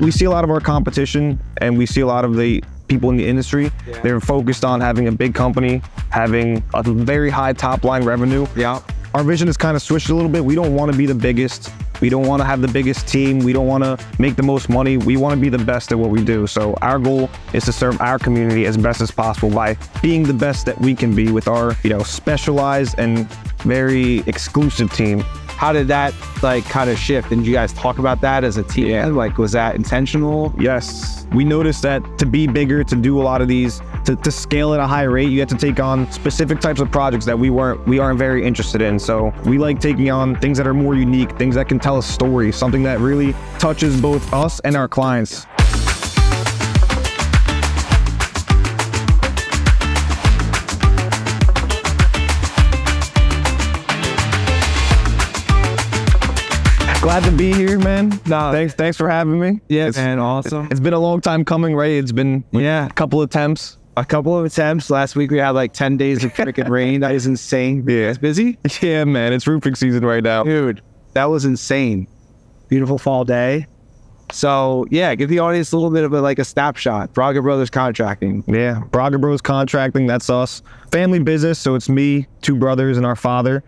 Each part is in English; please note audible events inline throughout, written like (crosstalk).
we see a lot of our competition and we see a lot of the people in the industry. Yeah. They're focused on having a big company, having a very high top line revenue. Yeah. Our vision is kind of switched a little bit. We don't want to be the biggest. We don't want to have the biggest team. We don't want to make the most money. We want to be the best at what we do. So our goal is to serve our community as best as possible by being the best that we can be with our, you know, specialized and very exclusive team. How did that like kind of shift? And you guys talk about that as a team? Yeah. Like, was that intentional? Yes. We noticed that to be bigger, to do a lot of these, to, to scale at a high rate, you have to take on specific types of projects that we weren't we aren't very interested in. So we like taking on things that are more unique, things that can tell a story, something that really touches both us and our clients. Glad to be here, man. No. Thanks, thanks for having me. Yeah, It's- man, awesome. It's been a long time coming, right? It's been Yeah. a couple attempts. A couple of attempts. Last week we had like 10 days of freaking rain. That is insane. Yeah. It's busy? Yeah, man, it's roofing season right now. Dude, that was insane. Beautiful fall day. So yeah, give the audience a little bit of a, like a snapshot. Braga Brothers Contracting. Yeah, Braga Bros Contracting, that's us. Family business, so it's me, two brothers, and our father.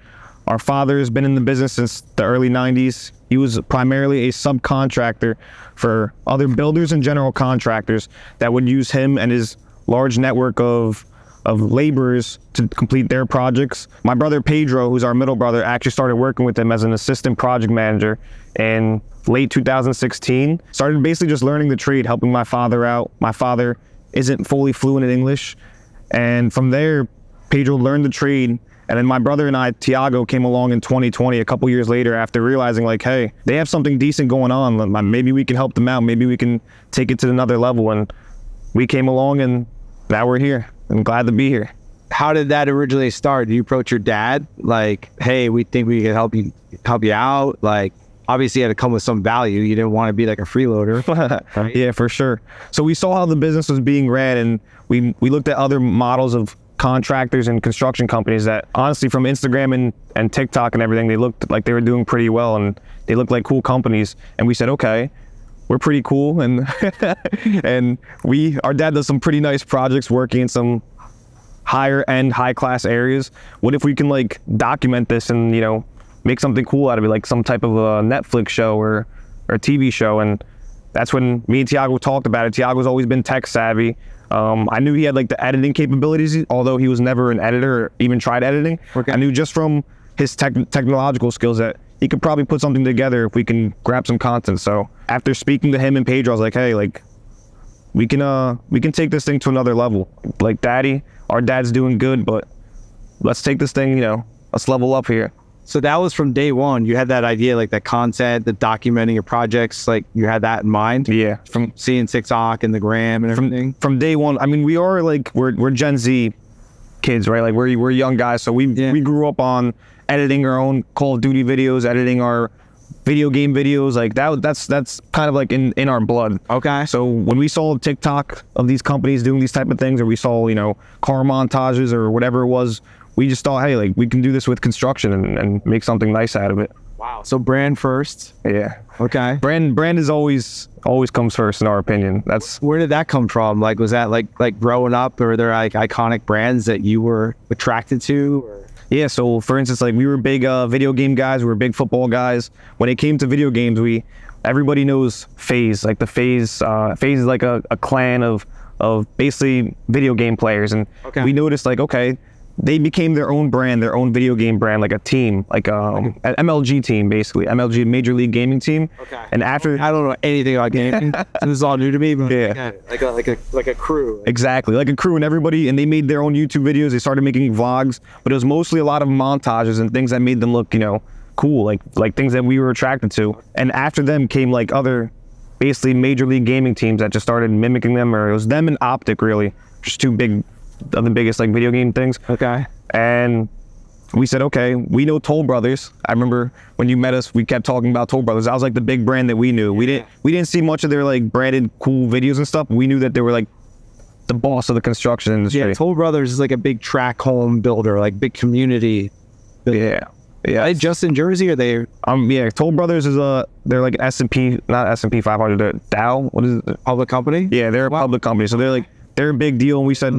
Our father has been in the business since the early 90s. He was primarily a subcontractor for other builders and general contractors that would use him and his large network of of laborers to complete their projects. My brother Pedro, who's our middle brother, actually started working with him as an assistant project manager in late 2016. Started basically just learning the trade, helping my father out. My father isn't fully fluent in English. And from there, Pedro learned the trade. And then my brother and I, Tiago, came along in 2020, a couple years later, after realizing, like, hey, they have something decent going on. Maybe we can help them out. Maybe we can take it to another level. And we came along, and now we're here. I'm glad to be here. How did that originally start? Did you approach your dad like, hey, we think we can help you help you out? Like obviously it had to come with some value. You didn't want to be like a freeloader. (laughs) Right. Yeah, for sure. So we saw how the business was being ran, and we we looked at other models of contractors and construction companies that honestly from Instagram and, and TikTok and everything, they looked like they were doing pretty well and they looked like cool companies. And we said, okay, we're pretty cool and (laughs) and we our dad does some pretty nice projects working in some higher end, high class areas. What if we can like document this and you know make something cool out of it, like some type of a Netflix show or or TV show? And that's when me and Tiago talked about it. Tiago's always been tech savvy. Um, I knew he had like the editing capabilities, although he was never an editor or even tried editing. Okay. I knew just from his tech technological skills that he could probably put something together if we can grab some content. So after speaking to him and Pedro, I was like, hey, like we can uh we can take this thing to another level. Like daddy, our dad's doing good, but let's take this thing, you know, let's level up here. So that was from day one. You had that idea, like that content, the documenting your projects, like you had that in mind. Yeah. From Seeing TikTok and the gram and everything. from day one, I mean, we are like we're we're Gen Z kids, right? Like we're we're young guys, so we Yeah. we grew up on editing our own Call of Duty videos, editing our video game videos, like that. That's that's kind of like in in our blood. Okay. So when we saw TikTok of these companies doing these type of things, or we saw you know car montages or whatever it was, we just thought, hey, like we can do this with construction and, and make something nice out of it. wow. So brand first. Yeah. Okay. Brand brand is always always comes first in our opinion. That's Where did that come from? Like, was that like like growing up, or were there like iconic brands that you were attracted to? Or? Yeah, so for instance, like we were big uh, video game guys, we were big football guys. When it came to video games, we everybody knows FaZe. Like the FaZe, uh, FaZe is like a, a clan of of basically video game players, and Okay. we noticed like okay, they became their own brand, their own video game brand, like a team, like um, an MLG team basically, MLG Major League Gaming Team. Okay. And after I don't know anything about gaming. so (laughs) this is all new to me. But Yeah. I got it. like a like a like a crew. Exactly, like a crew and everybody, and they made their own YouTube videos. They started making vlogs, but it was mostly a lot of montages and things that made them look, you know, cool, like like things that we were attracted to. And after them came like other, basically major league gaming teams that just started mimicking them, or it was them and OpTic really, just two big, of the biggest like video game things. Okay. And we said, okay, we know Toll Brothers. I remember when you met us, we kept talking about Toll Brothers. That was like the big brand that we knew. We didn't we didn't see much of their like branded cool videos and stuff. We knew that they were like the boss of the construction industry. Yeah, Toll Brothers is like a big track home builder, like big community. Yeah. Yeah. Are they just in Jersey or they Um, yeah, Toll Brothers is a they're like S and P, not S and P 500, Dow. What is it? public company? Yeah, they're a Wow. public company, so they're like they're a big deal. And we said.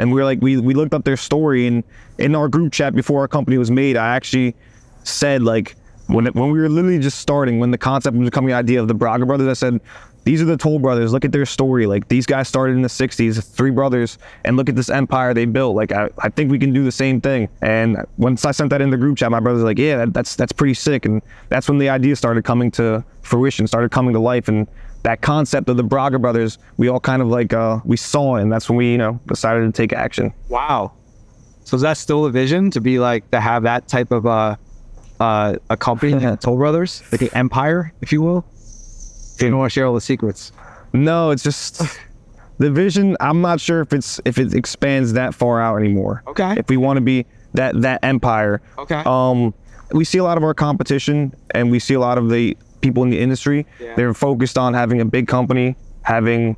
And we were like, we we looked up their story, and in our group chat before our company was made, I actually said like when it, when we were literally just starting, when the concept was becoming the idea of the Braga brothers, I said. These are the Toll brothers. Look at their story. Like these guys started in the '60s, three brothers, and look at this empire they built. Like I, I think we can do the same thing. And once I sent that in the group chat, my brother's like, "Yeah, that, that's that's pretty sick." And that's when the idea started coming to fruition, started coming to life, and that concept of the Braga brothers, we all kind of like uh, we saw it, and that's when we you know decided to take action. Wow. So is that still a vision to be like to have that type of uh uh a company, like (laughs) Toll Brothers, like an empire, if you will? You don't want to share all the secrets. No, it's just the vision. I'm not sure if it's if it expands that far out anymore. Okay. If we want to be that that empire. Okay. Um, we see a lot of our competition, and we see a lot of the people in the industry. Yeah. They're focused on having a big company, having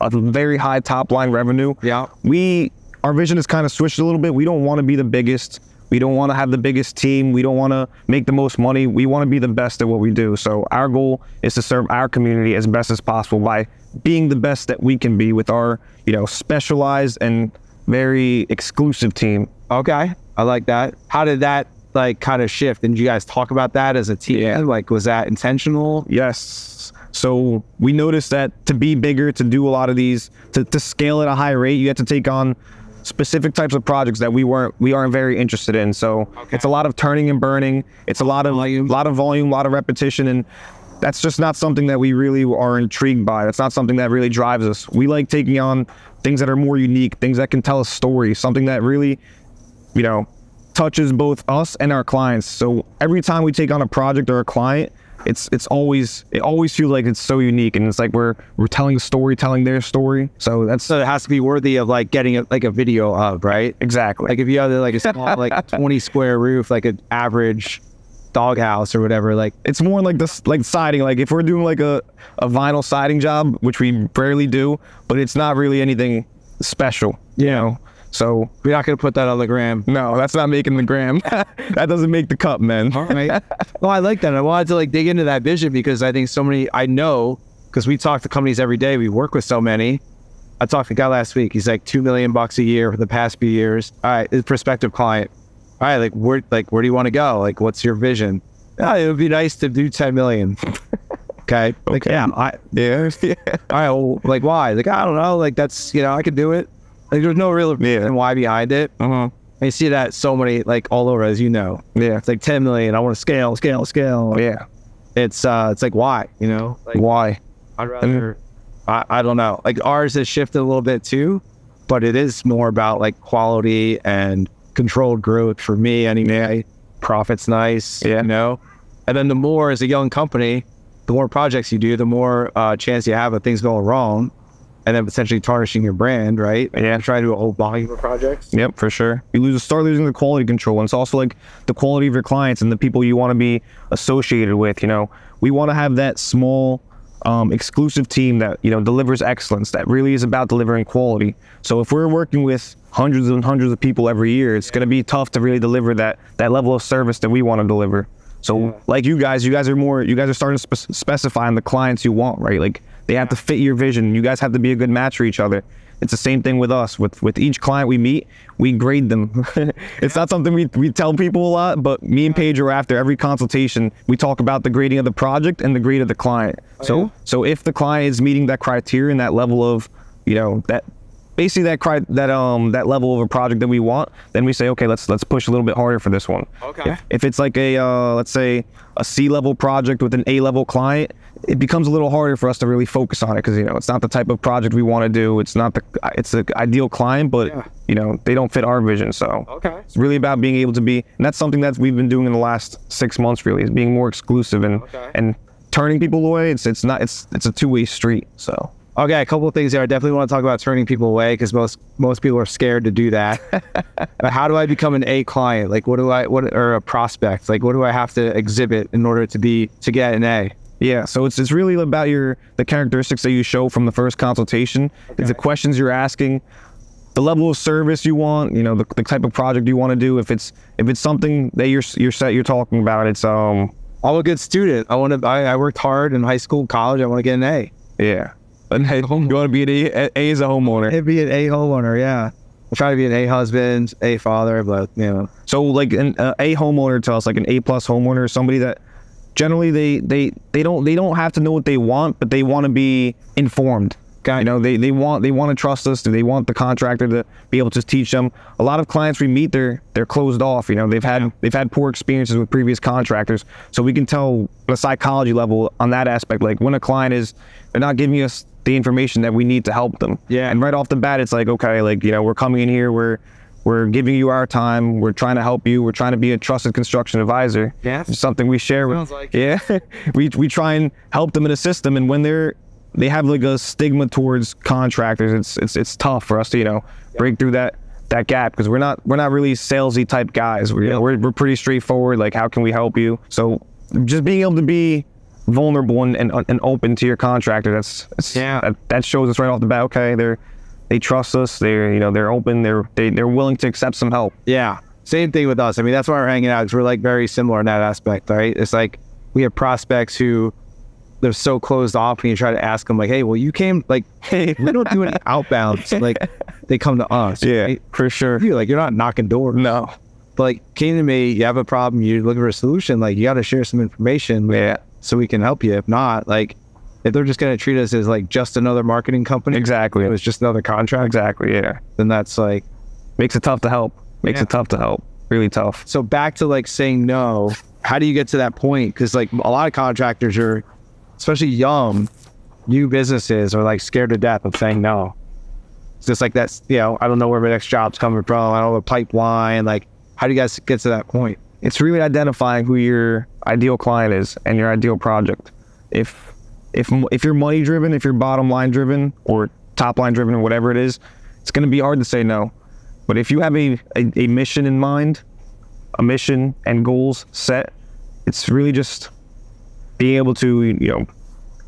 a very high top line revenue. Yeah. we our vision is kind of switched a little bit. We don't want to be the biggest. We don't want to have the biggest team. We don't want to make the most money. We want to be the best at what we do. So our goal is to serve our community as best as possible by being the best that we can be with our, you know, specialized and very exclusive team. Okay. I like that. How did that like kind of shift? And did you guys talk about that as a team? Yeah. Like was that intentional? Yes. So we noticed that to be bigger, to do a lot of these, to, to scale at a high rate, you have to take on specific types of projects that we weren't we aren't very interested in. So Okay. it's a lot of turning and burning. It's a lot of Volume. lot of volume, a lot of repetition, and that's just not something that we really are intrigued by. That's not something that really drives us. We like taking on things that are more unique, things that can tell a story, something that really, you know, touches both us and our clients. So every time we take on a project or a client, it's it's always it always feels like it's so unique and it's like we're we're telling a story, telling their story. So that's So it has to be worthy of like getting a, like a video of, right? exactly Like if you have like a (laughs) small like 20 square roof, like an average doghouse or whatever, like it's more like this like siding. Like if we're doing like a, a vinyl siding job, which we rarely do, but it's not really anything special. You know? So we're not gonna put that on the gram. no, that's not making the gram. (laughs) that doesn't make the cut, man. All right. (laughs) well, I like that. I wanted to like dig into that vision because I think so many I know because we talk to companies every day. We work with so many. I talked to a guy last week. He's like two million bucks a year for the past few years. All right, his prospective client. All right, like where like where do you want to go? Like what's your vision? Yeah, it would be nice to do ten million. (laughs) okay. Like Okay. yeah, I Yeah. yeah. all right, well, like why? Like I don't know. Like that's you know I could do it. Like there's no real Yeah. reason why behind it. Uh-huh. I see that so many like all over as you know. Yeah. It's like 10 million. I want to scale, scale, scale. Yeah. It's uh it's like why, you know? Like Why? I'd rather I, I don't know. Like ours has shifted a little bit too, but it is more about like quality and controlled growth for me anyway. Profit's nice, Yeah. you know. And then the more as a young company, the more projects you do, the more uh, chance you have of things going wrong, and then potentially tarnishing your brand, right? Yeah. Try to do a whole volume of projects. Yep, for sure. You lose start losing the quality control, and it's also like the quality of your clients and the people you want to be associated with. You know, we want to have that small, um, exclusive team that you know delivers excellence. That really is about delivering quality. So if we're working with hundreds and hundreds of people every year, it's going to be tough to really deliver that that level of service that we want to deliver. So like you guys, you guys are more, you guys are starting to spe- specifying the clients you want, right? Like they have to fit your vision. You guys have to be a good match for each other. It's the same thing with us. With with each client we meet, we grade them. (laughs) it's not something we, we tell people a lot, but me and Paige are after every consultation, we talk about the grading of the project and the grade of the client. Oh, so yeah? so if the client is meeting that criteria and that level of, you know, that basically that cri- that um that level of a project that we want, then we say, okay, let's let's push a little bit harder for this one. Okay. If, if it's like a uh, let's say a C level project with an A level client, it becomes a little harder for us to really focus on it because you know it's not the type of project we want to do. It's not the it's the ideal client, but Yeah. you know they don't fit our vision. So Okay. it's really about being able to be, and that's something that we've been doing in the last six months. Really, is being more exclusive and Okay. and turning people away. It's it's not it's it's a two way street. So Okay, a couple of things there. I definitely want to talk about turning people away because most most people are scared to do that. (laughs) but how do I become an A client? Like, what do I what or a prospect? Like, what do I have to exhibit in order to be to get an A? Yeah, so it's it's really about your the characteristics that you show from the first consultation. It's the questions you're asking. the level of service you want, you know, the, the type of project you want to do. If it's if it's something that you're you're set you're talking about, it's um I'm a good student. I want to. I, I worked hard in high school, college. I want to get an A. yeah. And hey, you want to be an A, A as a homeowner. It'd be an A homeowner. Yeah. I try to be an A husband, A father, but you know. So like an uh, a homeowner to us, like an A plus homeowner, somebody that generally they they they don't they don't have to know what they want, but they want to be informed. You know, they, they want they want to trust us. They want the contractor to be able to teach them. A lot of clients we meet, they're they're closed off. You know, they've had they've had poor experiences with previous contractors. So we can tell the psychology level on that aspect. Like when a client is, they're not giving us the information that we need to help them. Yeah. And right off the bat, it's like okay, like you know, we're coming in here, we're we're giving you our time. We're trying to help you. We're trying to be a trusted construction advisor. Yeah. Something we share with. like yeah. (laughs) we we try and help them and assist them. And when they're they have like a stigma towards contractors, it's it's it's tough for us to you know break through that that gap because we're not we're not really salesy type guys. We're, you know, we're we're pretty straightforward. Like how can we help you? So just being able to be vulnerable and, and, and open to your contractor that's, that's Yeah. that, that shows us right off the bat okay they're they trust us they're you know they're open they're they, they're willing to accept some help Yeah. Same thing with us. I mean, that's why we're hanging out because we're like very similar in that aspect, right? It's like we have prospects who they're so closed off and you try to ask them like, hey, well, you came like, hey, (laughs) we don't do any outbounds. Like they come to us. right? for sure You like you're not knocking doors. no But like came to me, you have a problem, you're looking for a solution. Like you got to share some information. Yeah. So we can help you. If not, like if they're just gonna treat us as like just another marketing company, exactly. it was just another contract. exactly yeah. Then that's like makes it tough to help. Makes Yeah. it tough to help. Really tough. So back to like saying no how do you get to that point? Because like a lot of contractors are especially young new businesses are like scared to death of saying no. It's just like that's you know i don't know where my next job's coming from. I don't know the pipeline like how do you guys get to that point? It's really identifying who your ideal client is and your ideal project. If if if you're money driven, if you're bottom line driven or top line driven or whatever it is, it's going to be hard to say no. But if you have a, a, a mission in mind, a mission and goals set, it's really just being able to you know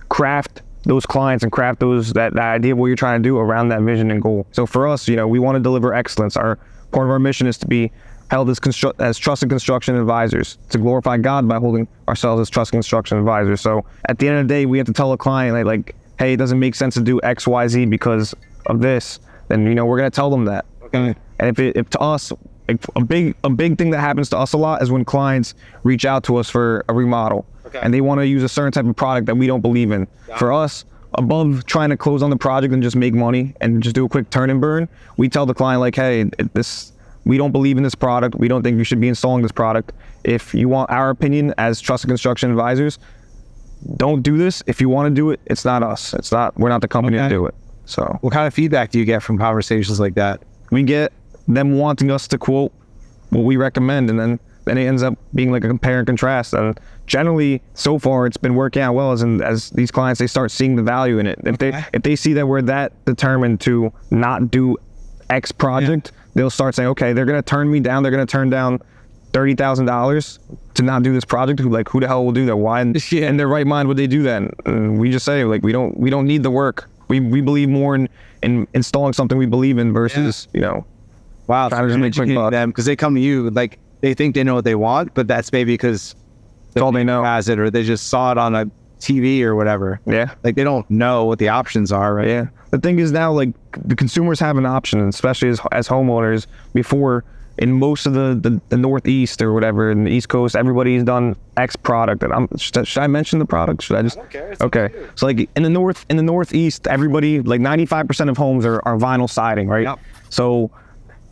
craft those clients and craft those that, that idea of what you're trying to do around that vision and goal. So for us, you know, we want to deliver excellence. Our part of our mission is to be held as constru- as trusted construction advisors to glorify God by holding ourselves as trusted construction advisors. So at the end of the day, we have to tell a client like, like hey, it doesn't make sense to do X, Y, Z because of this. Then you know we're gonna tell them that. okay And if it, if to us, like, a big a big thing that happens to us a lot is when clients reach out to us for a remodel, Okay. and they want to use a certain type of product that we don't believe in. For us, above trying to close on the project and just make money and just do a quick turn and burn, we tell the client like, hey, this we don't believe in this product. We don't think you should be installing this product. If you want our opinion as trusted construction advisors, don't do this. If you want to do it, it's not us. It's not. We're not the company Okay. to do it. So what kind of feedback do you get from conversations like that we get them wanting us to quote what we recommend and then then it ends up being like a compare and contrast and generally so far it's been working out well as in, as these clients they start seeing the value in it if Okay. they if they see that we're that determined to not do x project they'll start saying okay they're going to turn me down they're going to turn down $30,000 to not do this project. Who like who the hell will do that? Why in, (laughs) Yeah. in their right mind would they do that? And we just say like we don't we don't need the work. We we believe more in in installing something we believe in versus you know Wow, Trying to just make them because they come to you like they think they know what they want, but that's maybe because all they know. has it or they just saw it on a TV or whatever. Yeah. Like they don't know what the options are, right? Yeah. The thing is now, like the consumers have an option, especially as as homeowners. Before, in most of the, the the Northeast or whatever, in the East Coast, everybody's done X product. And I'm should, I- should I mention the product? Should I just? don't care. It's okay. So like in the north, in the Northeast, everybody like 95% of homes are, are vinyl siding, right? Yep. So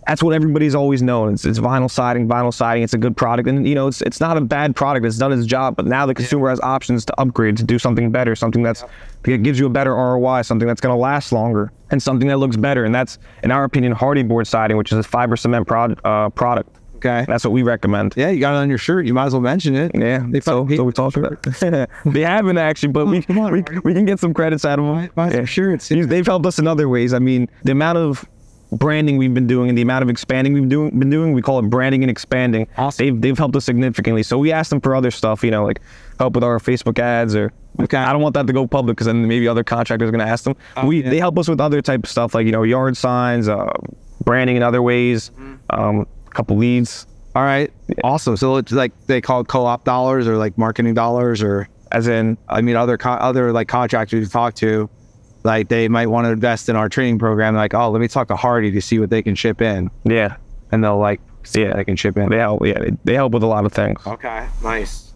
that's what everybody's always known. It's, it's vinyl siding, vinyl siding. It's a good product, and you know, it's it's not a bad product. It's done its job, but now the consumer has options to upgrade to do something better, something that's that gives you a better ROI, something that's going to last longer, and something that looks better. And that's, in our opinion, Hardie board siding, which is a fiber cement prod, uh, product. Okay. That's what we recommend. Yeah, you got it on your shirt. You might as well mention it. Yeah, They so, so we talked about it. (laughs) they haven't actually, but we, on, we we can get some credits out of them. Buy- buy some shirts, These- They've helped us in other ways. I mean, the amount of branding we've been doing and the amount of expanding we've doing, been doing, we call it branding and expanding. Awesome. They've they've helped us significantly. So we asked them for other stuff, you know, like help with our Facebook ads or Okay. I don't want that to go public because then maybe other contractors are going to ask them. Oh, we yeah. they help us with other type of stuff like you know yard signs, uh, branding in other ways, Mm-hmm. um, a couple leads. All right. Awesome. So it's like they call it co-op dollars or like marketing dollars or As in, I mean other co- other like contractors you talk to, like they might want to invest in our training program. Like, oh, let me talk to Hardie to see what they can ship in, yeah, and they'll like see what they can ship in. they help. Yeah, they, they help with a lot of things. Okay. Nice.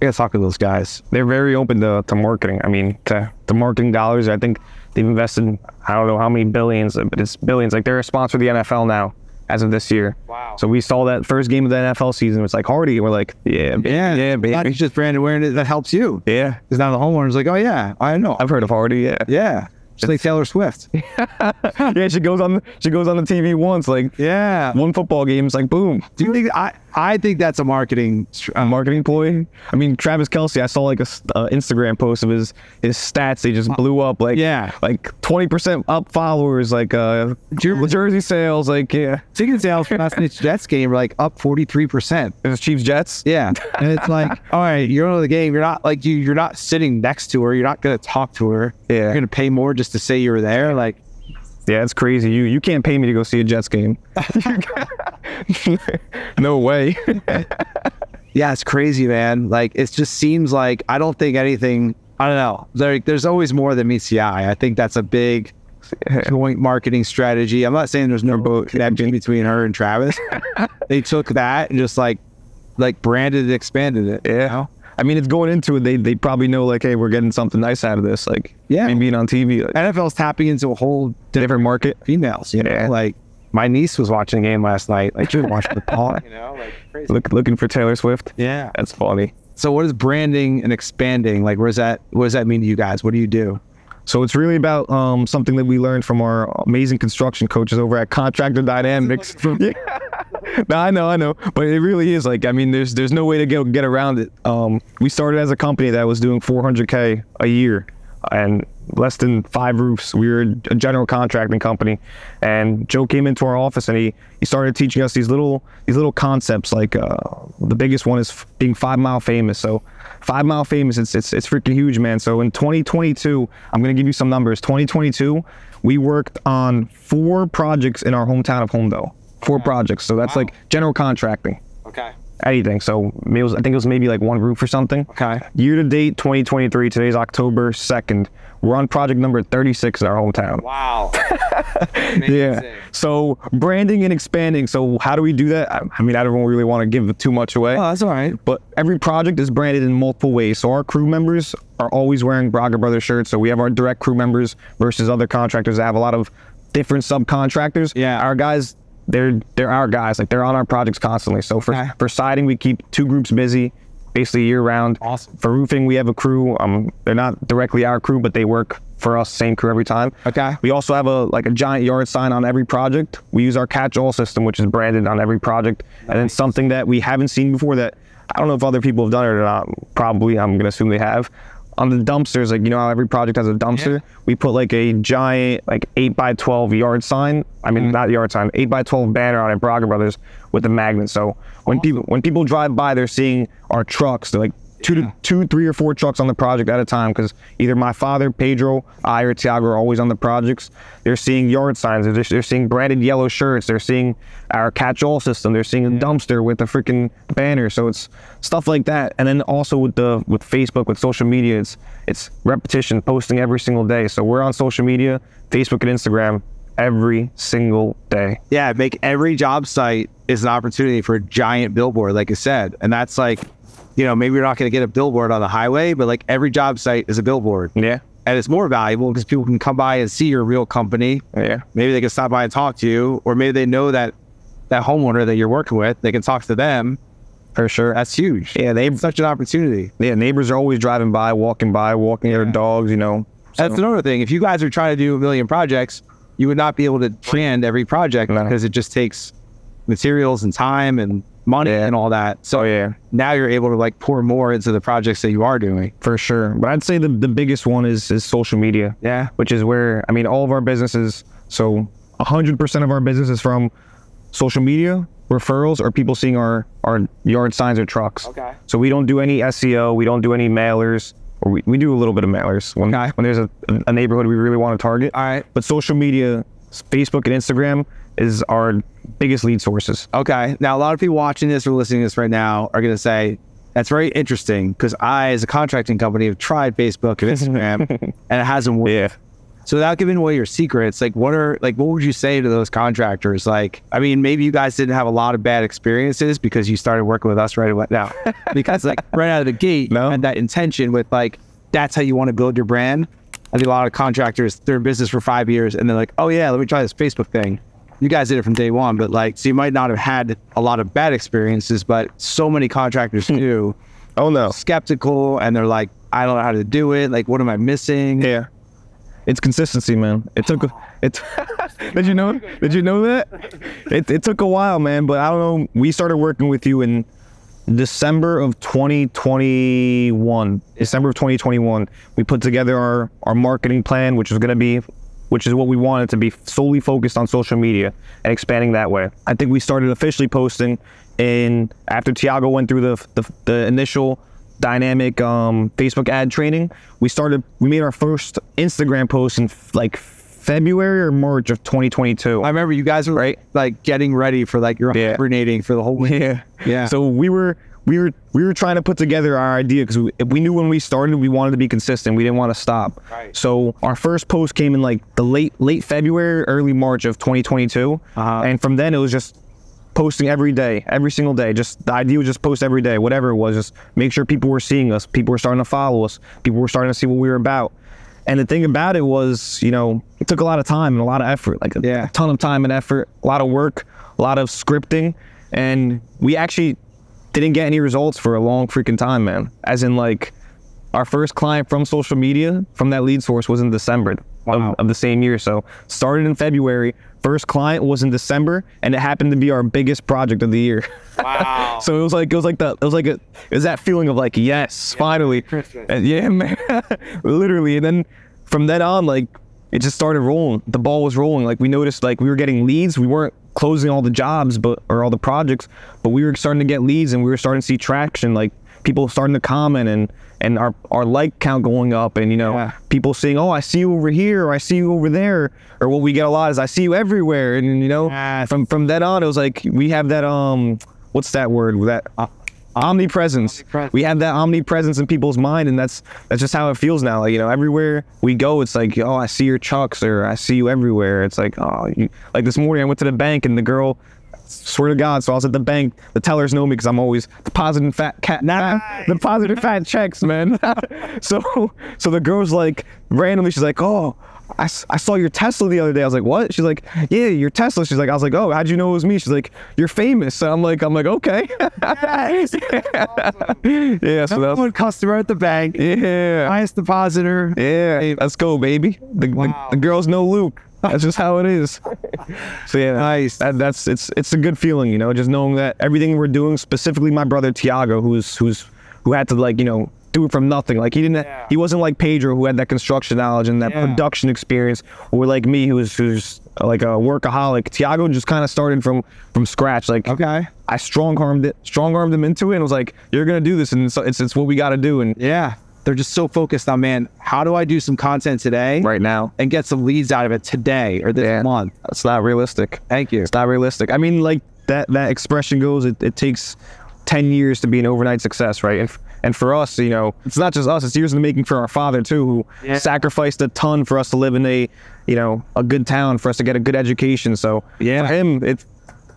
I gotta talk to those guys. They're very open to, to marketing. I mean, to, to marketing dollars. I think they've invested I don't know how many billions, but it's billions. Like they're a sponsor of the NFL now as of this year. Wow. So we saw that first game of the NFL season. It's like Hardie. and We're like, yeah, ba- Yeah. yeah, Not baby. just brand awareness that helps you. yeah. Because now the homeowner's like, oh yeah, I know. I've heard of Hardie. Yeah. yeah. Just like Taylor Swift. (laughs) yeah, she goes on she goes on the TV once, like yeah. one football game, it's like boom. Do you think I I think that's a marketing A marketing ploy. I mean, Travis Kelce. I saw like a uh, Instagram post of his his stats. They just blew up. Like Yeah. like twenty percent up followers. Like uh, Jer- jersey sales. Like yeah, ticket sales for last night's (laughs) Jets game were like up 43%. it was Chiefs Jets. Yeah. And it's like, (laughs) all right, you're on the game. You're not like you you're not sitting next to her. You're not gonna talk to her. Yeah. You're gonna pay more just to say you were there. Like Yeah, it's crazy. You you can't pay me to go see a Jets game. (laughs) (laughs) no way. (laughs) Yeah, it's crazy, man. Like it just seems like I don't think anything. I don't know. There, there's always more than meets the eye. I think that's a big joint marketing strategy. I'm not saying there's no boat connection between her and Travis. they took that and just like, like branded and expanded it. you Yeah. know? I mean, it's going into it. They they probably know like, hey, we're getting something nice out of this. Like, Yeah. I mean, being on TV, like, NFL's tapping into a whole different market. females. You know, Yeah. like my niece was watching the game last night. Like she was watching the ball. (laughs) You know, like crazy. Look looking for Taylor Swift. Yeah. That's funny. So what is branding and expanding? Like, what does that what does that mean to you guys? What do you do? So it's really about um, something that we learned from our amazing construction coaches over at Contractor Dynamics. (laughs) Yeah. (laughs) no, I know, I know, but it really is like I mean, there's there's no way to get get around it. Um, we started as a company that was doing 400k a year, and less than five roofs. We were a general contracting company, and Joe came into our office and he he started teaching us these little these little concepts. Like uh, the biggest one is being five mile famous. So five mile famous, it's it's it's freaking huge, man. So in 2022, I'm gonna give you some numbers. 2022, we worked on four projects in our hometown of Holmdel. Four projects. So that's Wow. like general contracting Okay. anything. So it was, I think it was maybe like one roof or something. Okay. Year to date, 2023. Today's October 2nd. We're on project number 36 in our hometown. Wow. (laughs) Yeah. So branding and expanding. So how do we do that? I, I mean, I don't really want to give too much away. Oh, that's all right. But every project is branded in multiple ways. So our crew members are always wearing Braga Brothers shirts. So we have our direct crew members versus other contractors that have a lot of different subcontractors. Yeah. Our guys, they're they're our guys. Like they're on our projects constantly. So for Okay. for siding, we keep two groups busy, basically year round. Awesome. For roofing, we have a crew. Um, they're not directly our crew, but they work for us, same crew every time. Okay. We also have a like a giant yard sign on every project. We use our catch-all system, which is branded on every project, and then something that we haven't seen before that I don't know if other people have done it or not. Probably, I'm gonna assume they have. On the dumpsters, like you know how every project has a dumpster, we put like a giant like eight by twelve yard sign. I mean, mm-hmm. not yard sign, eight by twelve banner on it, Braga Brothers with a magnet. So when people when people drive by, they're seeing our trucks. They're like two to two, three or four trucks on the project at a time because either my father, Pedro, I, or Tiago are always on the projects. They're seeing yard signs. They're, they're seeing branded yellow shirts. They're seeing our catch-all system. They're seeing a dumpster with a freaking banner. So it's stuff like that. And then also with the with Facebook, with social media, it's it's repetition, posting every single day. So we're on social media, Facebook and Instagram every single day. Yeah, make every job site is an opportunity for a giant billboard, like I said. And that's like, you know, maybe you're not going to get a billboard on the highway, but like every job site is a billboard. Yeah. And it's more valuable because people can come by and see your real company. Yeah. Maybe they can stop by and talk to you, or maybe they know that that homeowner that you're working with, they can talk to them. For sure. That's huge. Yeah, they such an opportunity. yeah, neighbors are always driving by, walking by, walking their dogs, you know. That's another thing. If you guys are trying to do a million projects, you would not be able to plan every project No. because it just takes materials and time and money Yeah. and all that. So Oh yeah. now you're able to like pour more into the projects that you are doing. For sure. But I'd say the, the biggest one is is social media. Yeah. Which is where I mean all of our businesses so hundred percent of our business is from social media, referrals, or people seeing our, our yard signs or trucks. Okay. So we don't do any SEO, we don't do any mailers. or we, we do a little bit of mailers when, Okay. when there's a, a neighborhood we really want to target. All right. But social media, Facebook and Instagram is our biggest lead sources. Okay. Now, a lot of people watching this or listening to this right now are going to say, that's very interesting because I, as a contracting company, have tried Facebook and Instagram and it hasn't worked. Yeah. So without giving away your secrets, like what are like what would you say to those contractors? Like, I mean, maybe you guys didn't have a lot of bad experiences because you started working with us right away. No, (laughs) because like right out of the gate, No. had that intention with like that's how you want to build your brand. I think a lot of contractors they're in business for five years and they're like, oh yeah, let me try this Facebook thing. You guys did it from day one, but like, so you might not have had a lot of bad experiences, but so many contractors hmm. do Oh no. skeptical and they're like, I don't know how to do it. Like, what am I missing? Yeah. It's consistency, man. It took it. (laughs) did you know? Did you know that? It, it took a while, man. But I don't know. We started working with you in December of 2021. December of 2021. We put together our our marketing plan, which was going to be, which is what we wanted to be solely focused on social media and expanding that way. I think we started officially posting in after Tiago went through the the, the initial dynamic um, Facebook ad training. We started. We made our first Instagram post in f- like February or March of 2022. I remember you guys were Right. like getting ready for like your Yeah. hibernating for the whole week. (laughs) Yeah, Yeah. So we were we were we were trying to put together our idea because we, we knew when we started we wanted to be consistent. We didn't want to stop. Right. So our first post came in like the late late February, early March of 2022, Uh-huh. and from then it was just posting every day, every single day. Just the idea was just post every day, whatever it was. Just make sure people were seeing us, people were starting to follow us, people were starting to see what we were about. And the thing about it was, you know, it took a lot of time and a lot of effort, like a Yeah. ton of time and effort, a lot of work, a lot of scripting, and we actually didn't get any results for a long freaking time, man. As in, like, our first client from social media from that lead source was in December Wow. of, of the same year. So started in February. First client was in December, and it happened to be our biggest project of the year. Wow. (laughs) so it was like it was like the it was like a it was that feeling of like yes, finally, Christmas. And yeah, (laughs) man, literally. And then from then on, like it just started rolling. The ball was rolling. Like we noticed, like we were getting leads. We weren't closing all the jobs, but or all the projects, but we were starting to get leads, and we were starting to see traction. Like people starting to comment and and our our like count going up, and you know Yeah. people saying, "Oh, I see you over here," or "I see you over there," or what we get a lot is, "I see you everywhere," and you know from from then on, it was like we have that um, what's that word? That uh, omnipresence. Omnipresence. We have that omnipresence in people's mind, and that's that's just how it feels now. Like you know, everywhere we go, it's like, oh, I see your chucks, or I see you everywhere. It's like, oh, you, like this morning I went to the bank, and the girl. Swear to God, so I was at the bank. The tellers know me because I'm always depositing fat cat, Nice. depositing fat checks, man. (laughs) so, so the girl's like randomly, she's like, "Oh, I, I saw your Tesla the other day." I was like, "What?" She's like, "Yeah, your Tesla." She's like, "I was like, oh, how'd you know it was me?" She's like, "You're famous." So I'm like, I'm like, okay. (laughs) yeah, so that's one customer at the bank, yeah, highest depositor. yeah. Let's go, baby. The, the, the girls know Luke. That's just how it is. so yeah, Nice. That, that's it's it's a good feeling, you know, just knowing that everything we're doing, specifically my brother Tiago, who's who's who had to like you know do it from nothing. Like he didn't, Yeah. he wasn't like Pedro who had that construction knowledge and that Yeah. production experience, or like me who's who's like a workaholic. Tiago just kind of started from from scratch. Like Okay. I strong armed it, strong armed him into it, and was like, "You're gonna do this, and it's it's, it's what we got to do." And Yeah. They're just so focused on, man, how do I do some content today right now, and get some leads out of it today or this Yeah. month? it's not realistic. Thank you. It's not realistic. I mean, like that that expression goes, it, it takes ten years to be an overnight success, right? And and for us, you know, it's not just us; it's years in the making for our father too, who Yeah. sacrificed a ton for us to live in a, you know, a good town, for us to get a good education. So Yeah. for him, it's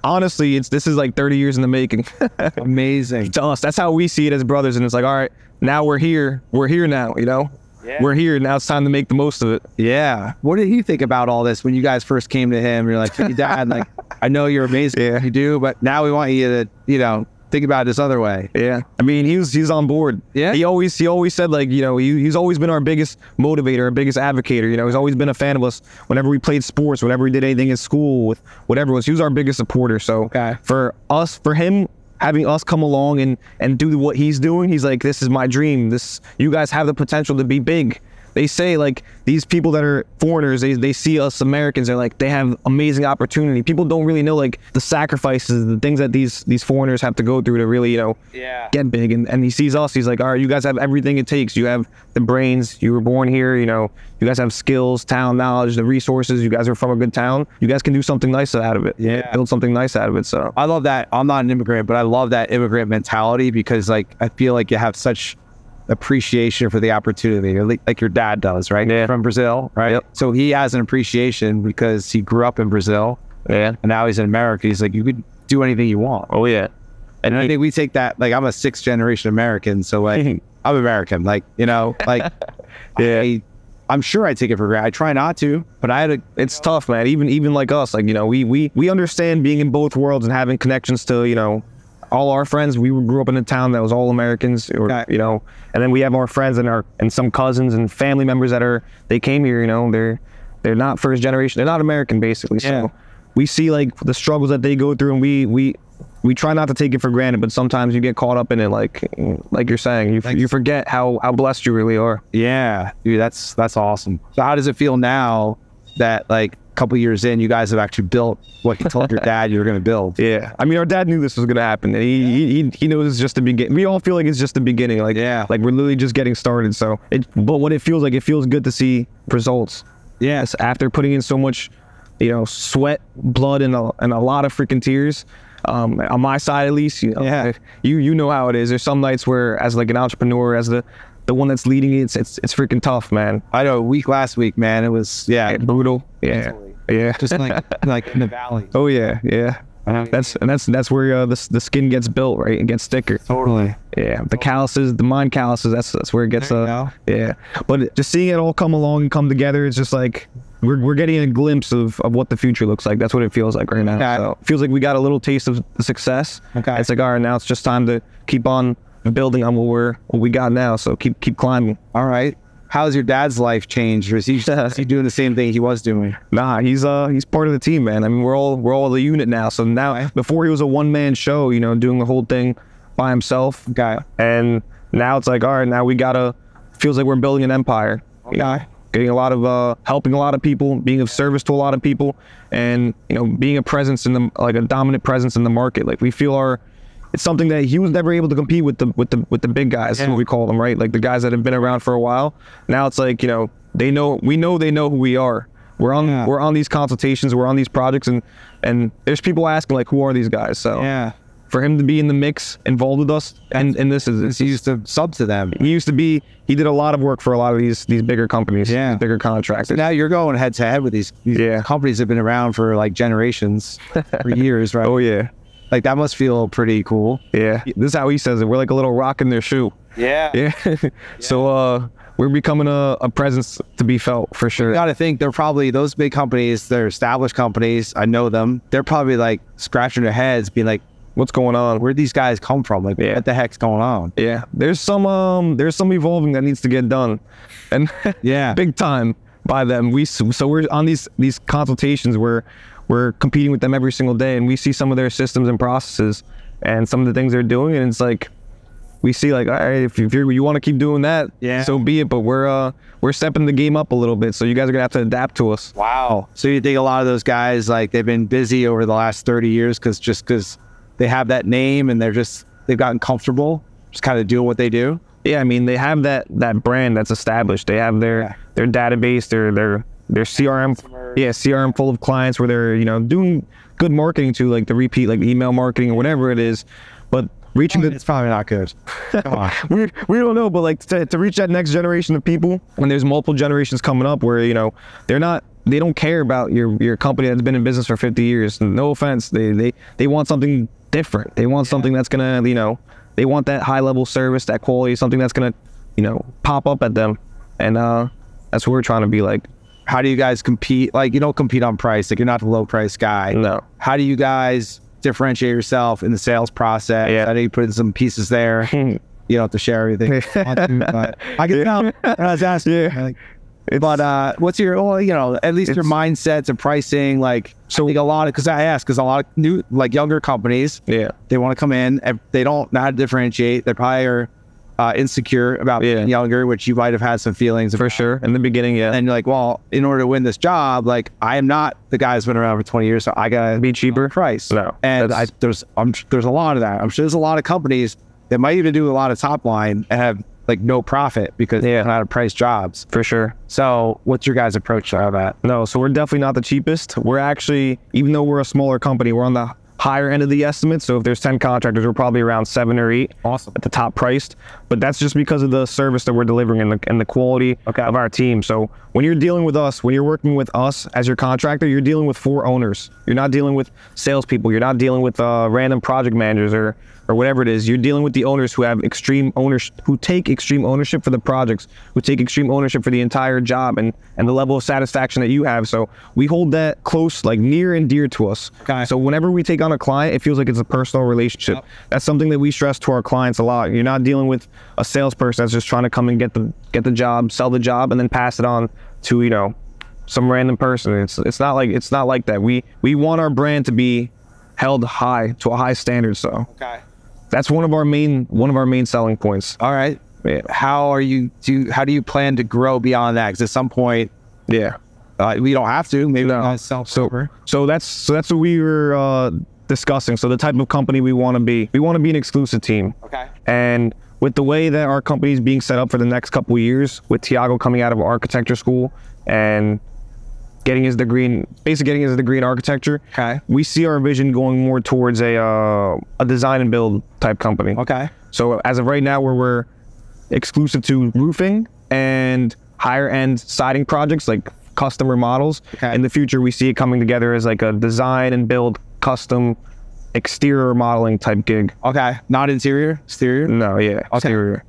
honestly, it's this is like thirty years in the making. (laughs) Amazing. to us, that's how we see it as brothers, and it's like, all right, now we're here, we're here now, you know. Yeah. We're here now. It's time to make the most of it. Yeah. What did he think about all this when you guys first came to him? You're like, hey, Dad, like, I know you're amazing. (laughs) Yeah. You do, but now we want you to, you know, think about it this other way. Yeah, I mean, he was he's on board. Yeah? he always he always said like you know he, he's always been our biggest motivator, our biggest advocator. You know, he's always been a fan of us whenever we played sports, whenever we did anything in school, with whatever it was. He was our biggest supporter. So Okay. for us, for him having us come along and and do what he's doing, he's like, this is my dream. This you guys have the potential to be big. They say like these people that are foreigners, they, they see us Americans, they're like they have amazing opportunity. People don't really know like the sacrifices, the things that these these foreigners have to go through to really, you know, Yeah. get big. And, and he sees us, he's like, all right, you guys have everything it takes. You have the brains, you were born here, you know, you guys have skills, talent, knowledge, the resources, you guys are from a good town. You guys can do something nice out of it. Yeah. Build something nice out of it. So I love that. I'm not an immigrant, but I love that immigrant mentality because, like, I feel like you have such appreciation for the opportunity, like your dad does, right? Yeah. From Brazil, right? Yep. So he has an appreciation because he grew up in Brazil yeah. and now he's in America. He's like, you could do anything you want. Oh yeah. And I think we take that, like, I'm a sixth generation American. So, like, (laughs) I'm American. Like, you know, like, (laughs) Yeah. I, I'm sure I take it for granted. I try not to, but I had a, it's tough, man. Even even like us, like you know, we we we understand being in both worlds and having connections to you know all our friends. We grew up in a town that was all Americans, or Okay. you know, and then we have our friends and our and some cousins and family members that are they came here. You know, they're they're not first generation. They're not American, basically. Yeah. So we see like the struggles that they go through, and we we. We try not to take it for granted, but sometimes you get caught up in it, like, like you're saying, you, you forget how, how blessed you really are. Yeah, dude, that's that's awesome. So how does it feel now that like couple years in, you guys have actually built what you told your (laughs) dad you were going to build? Yeah, I mean, our dad knew this was gonna happen. And he, he he he knows it's just the beginning. We all feel like it's just the beginning. Like Yeah. like we're literally just getting started. So it, but what it feels like, it feels good to see results. Yes. After putting in so much, you know, sweat, blood, and a and a lot of freaking tears. Um, on my side at least, you know, Yeah. you you know how it is. There's some nights where, as like an entrepreneur, as the the one that's leading it, it's it's, it's freaking tough, man. I know. Week last week, man, it was yeah, Brutal. Yeah. Yeah. just like (laughs) like in the valley. oh yeah. Yeah. That's and that's that's where uh, the the skin gets built, right? It gets thicker. totally. Yeah, the calluses, the mind calluses. That's that's where it gets. Uh, yeah, but just seeing it all come along and come together, it's just like we're, we're getting a glimpse of, of what the future looks like. That's what it feels like right now. Okay. So it feels like we got a little taste of success. Okay. It's like all right, now it's just time to keep on building on what we're what we got now. So keep keep climbing. All right. How's your dad's life changed, or is he, (laughs) is he doing the same thing he was doing? Nah, he's uh he's part of the team, man. I mean, we're all we're all the unit now. So now before he was a one man show, you know, doing the whole thing by himself. Okay. And now it's like, all right, now we gotta feels like we're building an empire. you know, getting a lot of uh helping a lot of people, being of service to a lot of people, and you know, being a presence in the like a dominant presence in the market. Like we feel our it's something that he was never able to compete with the with the with the big guys, is Yeah. what we call them, right? Like the guys that have been around for a while. Now it's like, you know, they know we know they know who we are. We're on Yeah. we're on these consultations, we're on these projects and and there's people asking like who are these guys? So Yeah. for him to be in the mix, involved with us, and and this is he used to sub to them. he used to be he did a lot of work for a lot of these these bigger companies, Yeah. these bigger contractors. Now you're going head to head with these, these Yeah. companies that have been around for like generations, (laughs) for years, right? oh yeah, Like that must feel pretty cool. yeah. This is how he says it. We're like a little rock in their shoe. Yeah. Yeah. (laughs) so uh, we're becoming a, a presence to be felt for sure. You got to think they're probably those big companies. They're established companies. I know them. They're probably like scratching their heads, being like, What's going on? "Where'd these guys come from? Like, Yeah. what the heck's going on?" yeah. There's some um there's some evolving that needs to get done, and (laughs) Yeah. big time by them. We so we're on these these consultations where we're competing with them every single day, and we see some of their systems and processes and some of the things they're doing, and it's like we see like all right, if, if you're, you want to keep doing that, Yeah. so be it. But we're uh we're stepping the game up a little bit, so you guys are gonna have to adapt to us. Wow. So you think a lot of those guys like they've been busy over the last 30 years because just because they have that name and they're just they've gotten comfortable, just kind of doing what they do. Yeah, I mean they have that that brand that's established. They have their Yeah. their database, their their their CRM, yeah, CRM full of clients where they're you know doing good marketing to like the repeat like email marketing or whatever it is, but reaching the It's probably not good. (laughs) Come on. we we don't know, but like to, to reach that next generation of people, when there's multiple generations coming up, where you know they're not, they don't care about your your company that's been in business for 50 years. No offense, they they they want something different. They want something that's gonna, you know, they want that high level service, that quality, something that's gonna, you know, pop up at them, and uh, that's what we're trying to be like. How do you guys compete? Like you don't compete on price. Like you're not the low price guy. No. How do you guys differentiate yourself in the sales process? Yeah. I know you put in some pieces there. (laughs) you don't have to share everything. if you want to, I can tell. I was asking. Yeah. Like, but uh, what's your, well, you know, at least your mindsets and pricing? Like, so I think a lot of, because I ask because a lot of new, like younger companies, Yeah. they want to come in, and they don't know how to differentiate. They probably are uh, insecure about Yeah. being younger, which you might have had some feelings For about. sure. In the beginning, yeah. And you're like, well, in order to win this job, like I am not the guy who's been around for 20 years, so I gotta Be cheaper? price. No, and I, there's I'm, there's a lot of that. I'm sure there's a lot of companies that might even do a lot of top line and have like no profit because Yeah. they don't know how price jobs. For sure. So, what's your guys' approach to all that? No, so we're definitely not the cheapest. We're actually, even though we're a smaller company, we're on the higher end of the estimate. So if there's 10 contractors, we're probably around seven or eight Awesome. at the top priced. But that's just because of the service that we're delivering and the, and the quality Okay. of our team. So when you're dealing with us, when you're working with us as your contractor, you're dealing with four owners. You're not dealing with salespeople. You're not dealing with uh, random project managers or or whatever it is. You're dealing with the owners who have extreme ownership, who take extreme ownership for the projects, who take extreme ownership for the entire job and and the level of satisfaction that you have. So we hold that close, like near and dear to us. Okay. So whenever we take on a client, it feels like it's a personal relationship. Yep. That's something that we stress to our clients a lot. You're not dealing with a salesperson that's just trying to come and get the get the job, sell the job, and then pass it on to you know some random person. It's it's not like it's not like that. We we want our brand to be held high to a high standard. So Okay. That's one of our main one of our main selling points. All right. Yeah. How are you do? How do you plan to grow beyond that? Because at some point, Yeah. uh, we don't have to. Maybe No. not self So so that's so that's what we were uh, discussing. So the type of company we want to be. We want to be an exclusive team. Okay. And with the way that our company is being set up for the next couple of years, with Tiago coming out of architecture school and getting his degree in basically getting his degree in architecture, Okay. we see our vision going more towards a uh, a design and build type company. Okay. So as of right now, where we're exclusive to roofing and higher end siding projects like custom remodels. Okay. In the future, we see it coming together as like a design and build custom exterior modeling type gig. Okay. Not interior. Exterior. No, yeah, exterior.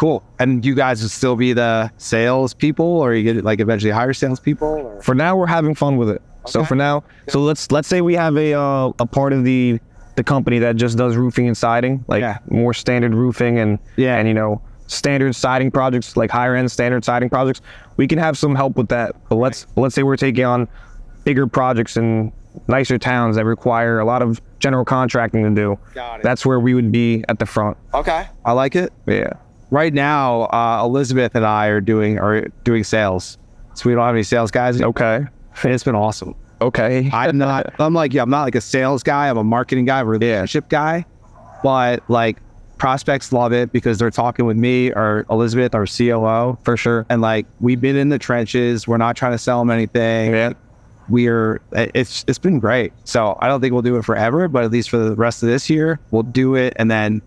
Cool. And you guys would still be the sales people, or you get like eventually hire sales people? Or? For now, we're having fun with it. So for now, so let's let's say we have a uh, a part of the the company that just does roofing and siding, like Yeah. more standard roofing and Yeah. and you know standard siding projects, like higher end standard siding projects. We can have some help with that. But let's let's say we're taking on bigger projects in nicer towns that require a lot of general contracting to do. Got it. That's where we would be at the front. Okay. I like it. Yeah. Right now, uh, Elizabeth and I are doing are doing sales. So we don't have any sales guys. Okay. And it's been awesome. Okay. I'm not. (laughs) I'm like, yeah, I'm not like a sales guy. I'm a marketing guy, relationship guy. But like, prospects love it because they're talking with me or Elizabeth, our COO, For sure. and like we've been in the trenches. We're not trying to sell them anything. Yeah. We're it's it's been great. So I don't think we'll do it forever, but at least for the rest of this year, we'll do it. And then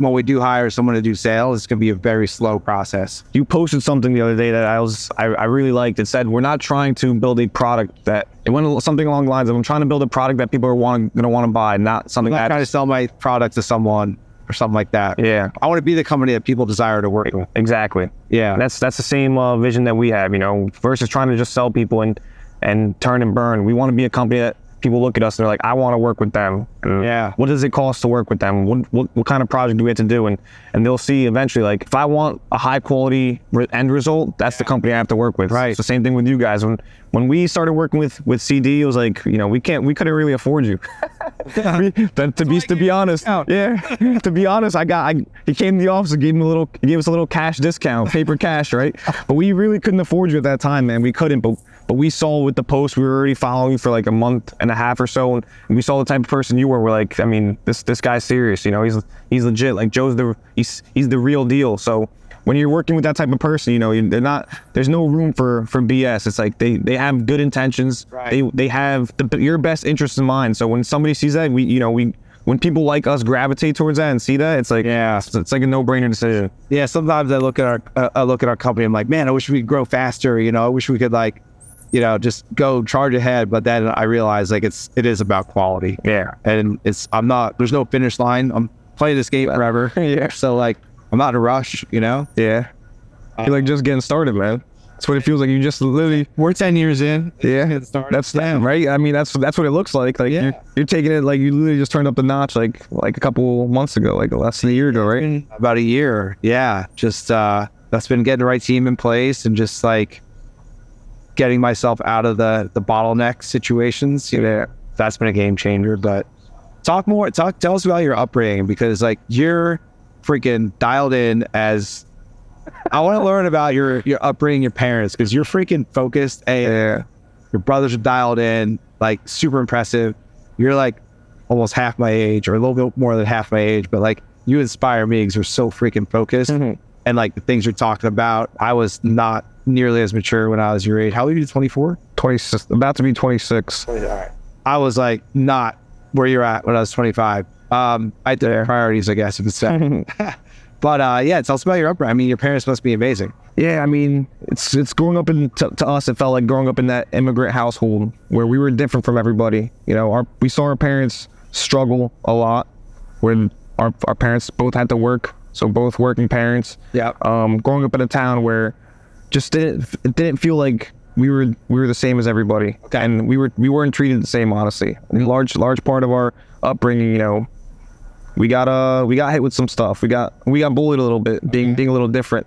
when we do hire someone to do sales, it's gonna be a very slow process. you posted something the other day that I was I, I really liked. It said we're not trying to build a product that it went something along the lines of I'm trying to build a product that people are want, gonna want to buy, not something I'm not that trying to sell my product to someone or something like that. yeah I want to be the company that people desire to work with. exactly. Yeah. That's that's the same uh, vision that we have, you know, versus trying to just sell people and and turn and burn. We want to be a company that people look at us and they're like, I want to work with them. And Yeah. What does it cost to work with them? What, what what kind of project do we have to do? And and they'll see eventually, like, if I want a high quality re- end result, that's the company I have to work with. Right. It's the same thing with you guys. When when we started working with with CD, it was like, you know, we can't, we couldn't really afford you. (laughs) (laughs) We- to, to be to be honest, yeah. (laughs) To be honest, I got I, he came to the office and gave him a little, he gave us a little cash discount, paper cash, right? But we really couldn't afford you at that time, man. We couldn't, but but we saw with the post we were already following you for like a month and a half or so, and we saw the type of person you were. We're like, I mean, this this guy's serious, you know. He's he's legit. Like Joe's the he's he's the real deal. So when you're working with that type of person, you know, they're not. There's no room for for BS. It's like they they have good intentions. Right. They they have the, your best interest in mind. So when somebody sees that, we you know we when people like us gravitate towards that and see that, it's like Yeah. it's, it's like a no brainer decision. Yeah, sometimes I look at our uh, I look at our company. I'm like, man, I wish we could grow faster. You know, I wish we could like, you know, just go charge ahead. But then I realize like it's it is about quality. Yeah. and it's I'm not. There's no finish line. I'm playing this game forever. (laughs) Yeah. So like, I'm not in a rush. You know, Yeah. You're like just getting started, man. That's what it feels like. You just literally we're ten years in. Yeah, that's that, right? I mean, that's that's what it looks like. Like Yeah. you're, you're taking it like you literally just turned up the notch like like a couple months ago, like less than a year ago, right? about a year. Yeah, just uh, that's been getting the right team in place and just like getting myself out of the the bottleneck situations. You know, that's been a game changer. But talk more. Talk. Tell us about your upbringing because like you're freaking dialed in as I want to (laughs) learn about your your upbringing, your parents, because you're freaking focused. And your brothers are dialed in, like super impressive. You're like almost half my age, or a little bit more than half my age, but like you inspire me because you're so freaking focused. Mhm. And like the things you're talking about, I was not nearly as mature when I was your age. How old are you? 24. 26, about to be 26. I was like not where you're at when I was 25. Um, I had different priorities, I guess, if it's that. (laughs) (laughs) but uh, yeah, tell us about your upbringing. I mean, your parents must be amazing. Yeah, I mean, it's it's growing up in to, to us. It felt like growing up in that immigrant household where we were different from everybody. You know, our we saw our parents struggle a lot, when our our parents both had to work, so both working parents. Yeah. Um, growing up in a town where just didn't it didn't feel like we were we were the same as everybody, Okay. and we were we weren't treated the same. Honestly, large large part of our upbringing, you know, we got uh we got hit with some stuff. We got we got bullied a little bit, being being a little different,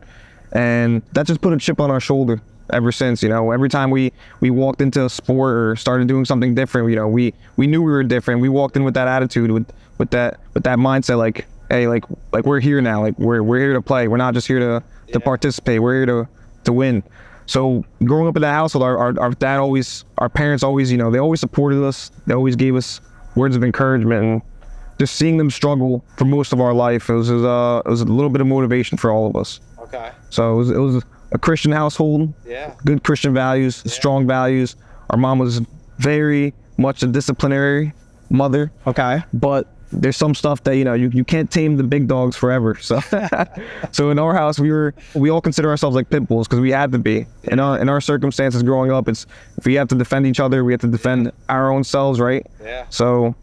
and that just put a chip on our shoulder. Ever since, you know, every time we we walked into a sport or started doing something different, you know, we we knew we were different. We walked in with that attitude, with with that with that mindset, like, hey, like like we're here now, like we're we're here to play. We're not just here to to participate. We're here to to win. So growing up in that household, our, our, our dad always, our parents always, you know, they always supported us. They always gave us words of encouragement. And just seeing them struggle for most of our life, it was, uh, it was a little bit of motivation for all of us. Okay. So it was, it was a Christian household, Yeah. good Christian values, strong values. Our mom was very much a disciplinary mother, Okay. but there's some stuff that you know you, you can't tame the big dogs forever. (laughs) So so in our house we were we all consider ourselves like pit bulls because we had to be. In our in our circumstances growing up, it's if we have to defend each other, we have to defend our own selves, right? Yeah. So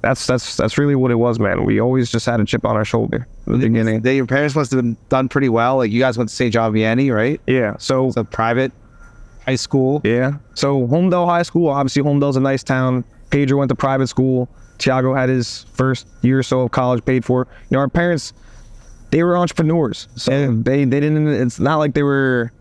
that's that's that's really what it was, man. We always just had a chip on our shoulder the beginning. They, your parents must have been done pretty well. Like you guys went to St. John Vianney, right? Yeah. So It's a private high school. Yeah. So Holmdel High School, obviously Holmdel's a nice town. Pedro went to private school. Tiago had his first year or so of college paid for. You know, our parents, they were entrepreneurs. So they, they didn't it's not like they were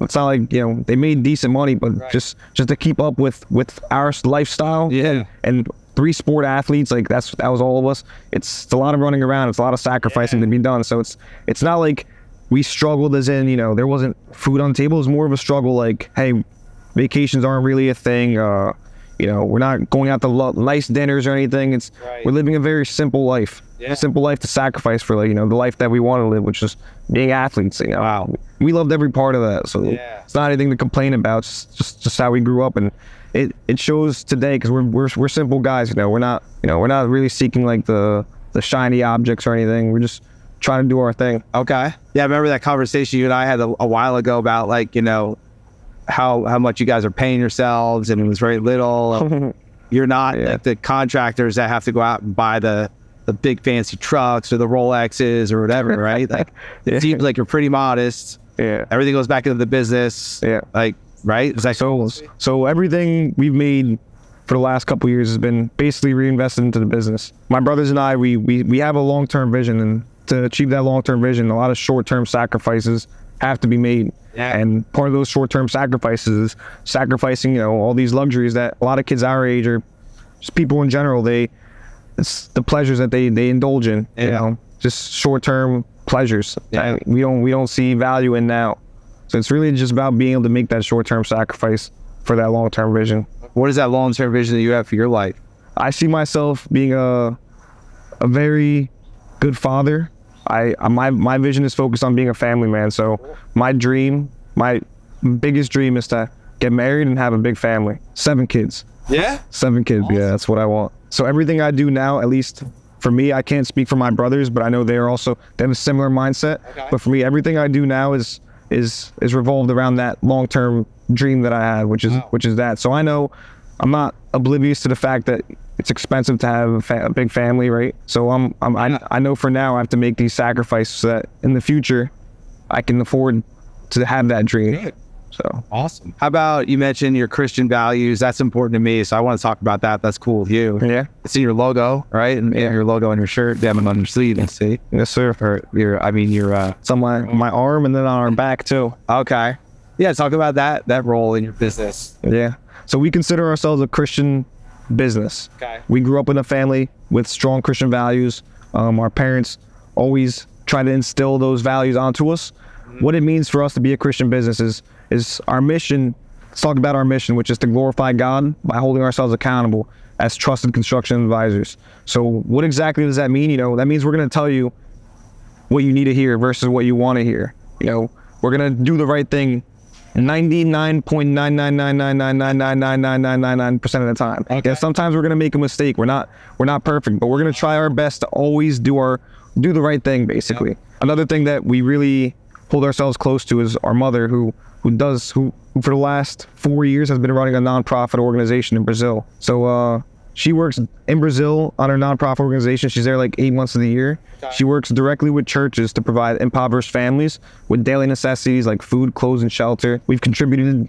it's not like, you know, they made decent money, but just just to keep up with with our lifestyle. Yeah. And three sport athletes, like that's that was all of us. It's, it's a lot of running around, it's a lot of sacrificing to be done. So it's it's not like we struggled as in, you know, there wasn't food on the table. It was more of a struggle like, hey, vacations aren't really a thing. Uh, you know, we're not going out to lo- nice dinners or anything. It's Right. we're living a very simple life. Yeah. Simple life to sacrifice for like, you know, the life that we want to live, which is being athletes, you know. Wow. We loved every part of that. So Yeah. it's not anything to complain about. It's just just how we grew up and it, it shows today because we're, we're we're simple guys, you know. We're not you know, we're not really seeking like the the shiny objects or anything. We're just trying to do our thing. Okay. Yeah, I remember that conversation you and I had a, a while ago about like, you know, how how much you guys are paying yourselves and it was very little. (laughs) You're not Yeah. like the contractors that have to go out and buy the the big fancy trucks or the Rolexes or whatever, (laughs) right? Like it Yeah. seems like you're pretty modest. Yeah. Everything goes back into the business. Yeah. Like, right? Is that So so everything we've made for the last couple years has been basically reinvested into the business. My brothers and I, we we, we have a long term vision, and to achieve that long term vision, a lot of short term sacrifices have to be made. Yeah. And part of those short term sacrifices is sacrificing, you know, all these luxuries that a lot of kids our age or just people in general, they it's the pleasures that they they indulge in. You know, just short term pleasures. Yeah. We don't we don't see value in now. So it's really just about being able to make that short term sacrifice for that long term vision. what is that long term vision that you have for your life? I see myself being a a very good father. I I- my my vision is focused on being a family man. So my dream, my biggest dream is to get married and have a big family. Seven kids. Yeah. Seven kids. Yeah, that's what I want. So everything I do now, at least for me, I can't speak for my brothers, but I know they are also they have a similar mindset. Okay. But for me, everything I do now is is is revolved around that long term dream that I had, which is Wow. which is that. So I know I'm not oblivious to the fact that it's expensive to have a, fa- a big family, right? So I'm, I'm I, I know for now I have to make these sacrifices so that in the future I can afford to have that dream. Good. So Awesome. How about you mentioned your Christian values? That's important to me. So I want to talk about that. That's cool with you. yeah, It's in your logo, right? And Yeah. your logo on your shirt, damn it on your sleeve. Let's see. yes sir. Or your, I mean, your, uh, It's on my my arm and then on our back too. okay. Yeah. Talk about that, that role in your business. Yeah. So we consider ourselves a Christian business. Okay. We grew up in a family with strong Christian values. Um, our parents always try to instill those values onto us. What it means for us to be a Christian business is is our mission. Let's talk about our mission, which is to glorify God by holding ourselves accountable as trusted construction advisors. So, what exactly does that mean? You know, that means we're going to tell you what you need to hear versus what you want to hear. You know, we're gonna do the right thing 99.99999999999% of the time. Okay. Yeah, sometimes we're gonna make a mistake. We're not we're not perfect, but we're gonna try our best to always do our do the right thing basically. Another thing that we really hold ourselves close to is our mother who who does who, who for the last four years has been running a nonprofit organization in Brazil. So uh she works in Brazil on her nonprofit organization. She's there like eight months of the year. She works directly with churches to provide impoverished families with daily necessities like food, clothes, and shelter. We've contributed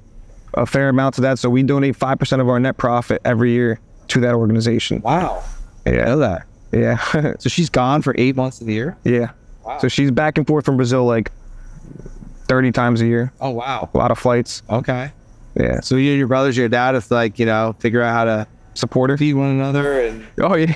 a fair amount to that, so we donate five percent of our net profit every year to that organization. Wow. I Yeah, know that. yeah, (laughs) So she's gone for eight months of the year. yeah. Wow. So she's back and forth from Brazil like thirty times a year. Oh wow. A lot of flights. Okay. Yeah, So you and your brothers, your dad, is like you know figure out how to supportive. feed one another and Oh yeah,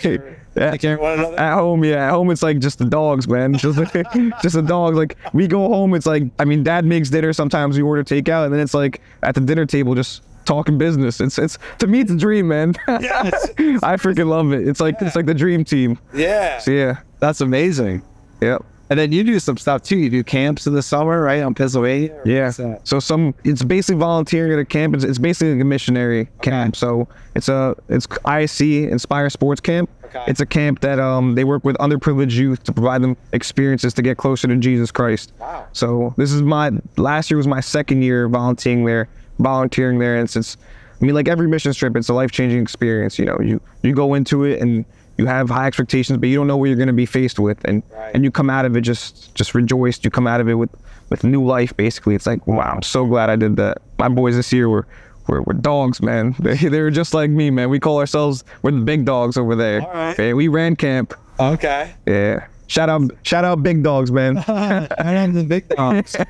yeah. care one another. At home, yeah. At home, it's like just the dogs, man. Just, (laughs) just the dogs. Like we go home, it's like I mean, Dad makes dinner. Sometimes we order takeout, and then it's like at the dinner table, just talking business. It's it's to me, it's a dream, man. (laughs) Yes. I freaking love it. It's like it's like the dream team. Yeah. So yeah, That's amazing. yep. And then you do some stuff too. You do camps in the summer, right, on Pennsylvania? Yeah. So some it's basically volunteering at a camp. It's, it's basically like a missionary camp. So it's a it's ISC Inspire Sports Camp. Okay. It's a camp that um they work with underprivileged youth to provide them experiences to get closer to Jesus Christ. Wow. So this is my last year was my second year volunteering there, volunteering there, and since I mean like every mission trip, it's a life changing experience. You know, you you go into it and you have high expectations, but you don't know what you're going to be faced with, and Right. and you come out of it just just rejoiced. You come out of it with with new life. Basically, it's like wow, I'm so glad I did that. My boys this year were. We're, we're dogs, man. (laughs) They, they were just like me, man. We call ourselves we're the big dogs over there. All right. We ran camp. Okay. Yeah. Shout out, shout out, big dogs, man. (laughs) I am the big dogs. (laughs) All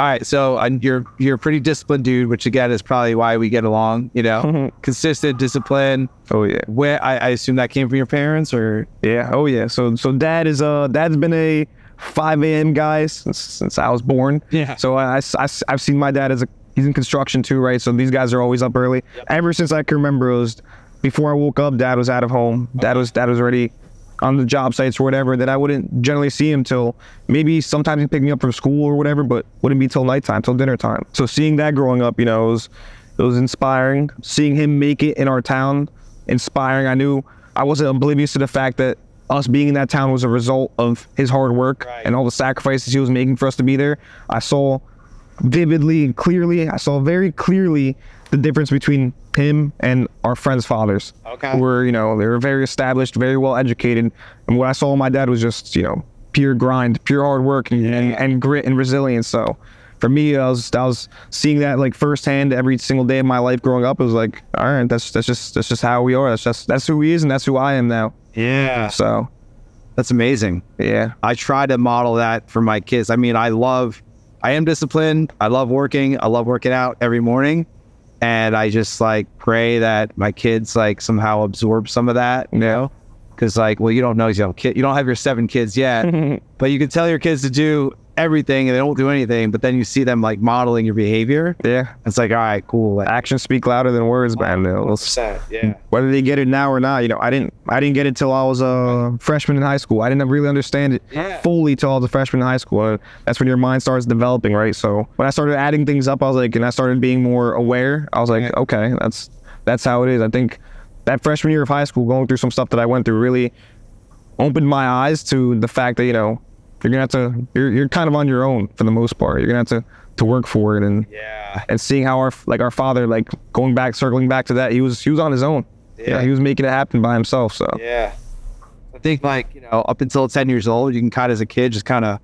right, so uh, you're you're a pretty disciplined dude, which again is probably why we get along. You know, (laughs) consistent discipline. oh yeah. Where I, I assume that came from your parents, or Yeah. Oh yeah. So so dad is uh dad's been a 5 a.m. guy since, since I was born. Yeah. So I, I, have seen my dad as a he's in construction too, right? So these guys are always up early. Ever since I can remember, it was before I woke up. Dad was out of home. Dad was dad was already on the job sites or whatever. That I wouldn't generally see him till maybe sometimes he'd pick me up from school or whatever, but wouldn't be till nighttime, till dinner time. So seeing that growing up, you know, it was it was inspiring. Seeing him make it in our town, inspiring. I knew I wasn't oblivious to the fact that us being in that town was a result of his hard work Right. and all the sacrifices he was making for us to be there. I saw vividly and clearly, I saw very clearly the difference between him and our friends' fathers. Okay. Who were, you know, they were very established, very well educated. And what I saw in my dad was just, you know, pure grind, pure hard work and, and, and grit and resilience. So for me, I was I was seeing that like firsthand every single day of my life growing up. It was like, all right, that's that's just that's just how we are. That's just that's who he is and that's who I am now. yeah, So that's amazing. yeah. I try to model that for my kids. I mean, I love, I am disciplined. I love working. I love working out every morning. And I just like pray that my kids like somehow absorb some of that, you know? Cause like, well, you don't know, you know, kid, you don't have your seven kids yet, (laughs) but you can tell your kids to do everything and they don't do anything. But then you see them like modeling your behavior. Yeah. It's like, all right, cool. Like, Actions speak louder than words, man. It'll- yeah. whether they get it now or not, you know, I didn't I didn't get it till I was a freshman in high school. I didn't really understand it Yeah. fully till I was a freshman in high school. And that's when your mind starts developing, right? So when I started adding things up, I was like, and I started being more aware. I was like, Right. okay, that's that's how it is. I think that freshman year of high school, going through some stuff that I went through, really opened my eyes to the fact that you know you're gonna have to you're you're kind of on your own for the most part. You're gonna have to to work for it and Yeah. and seeing how our like our father like going back circling back to that he was he was on his own yeah, Yeah. he was making it happen by himself so Yeah. I think like, you know, up until 10 years old, you can kind of as a kid just kind of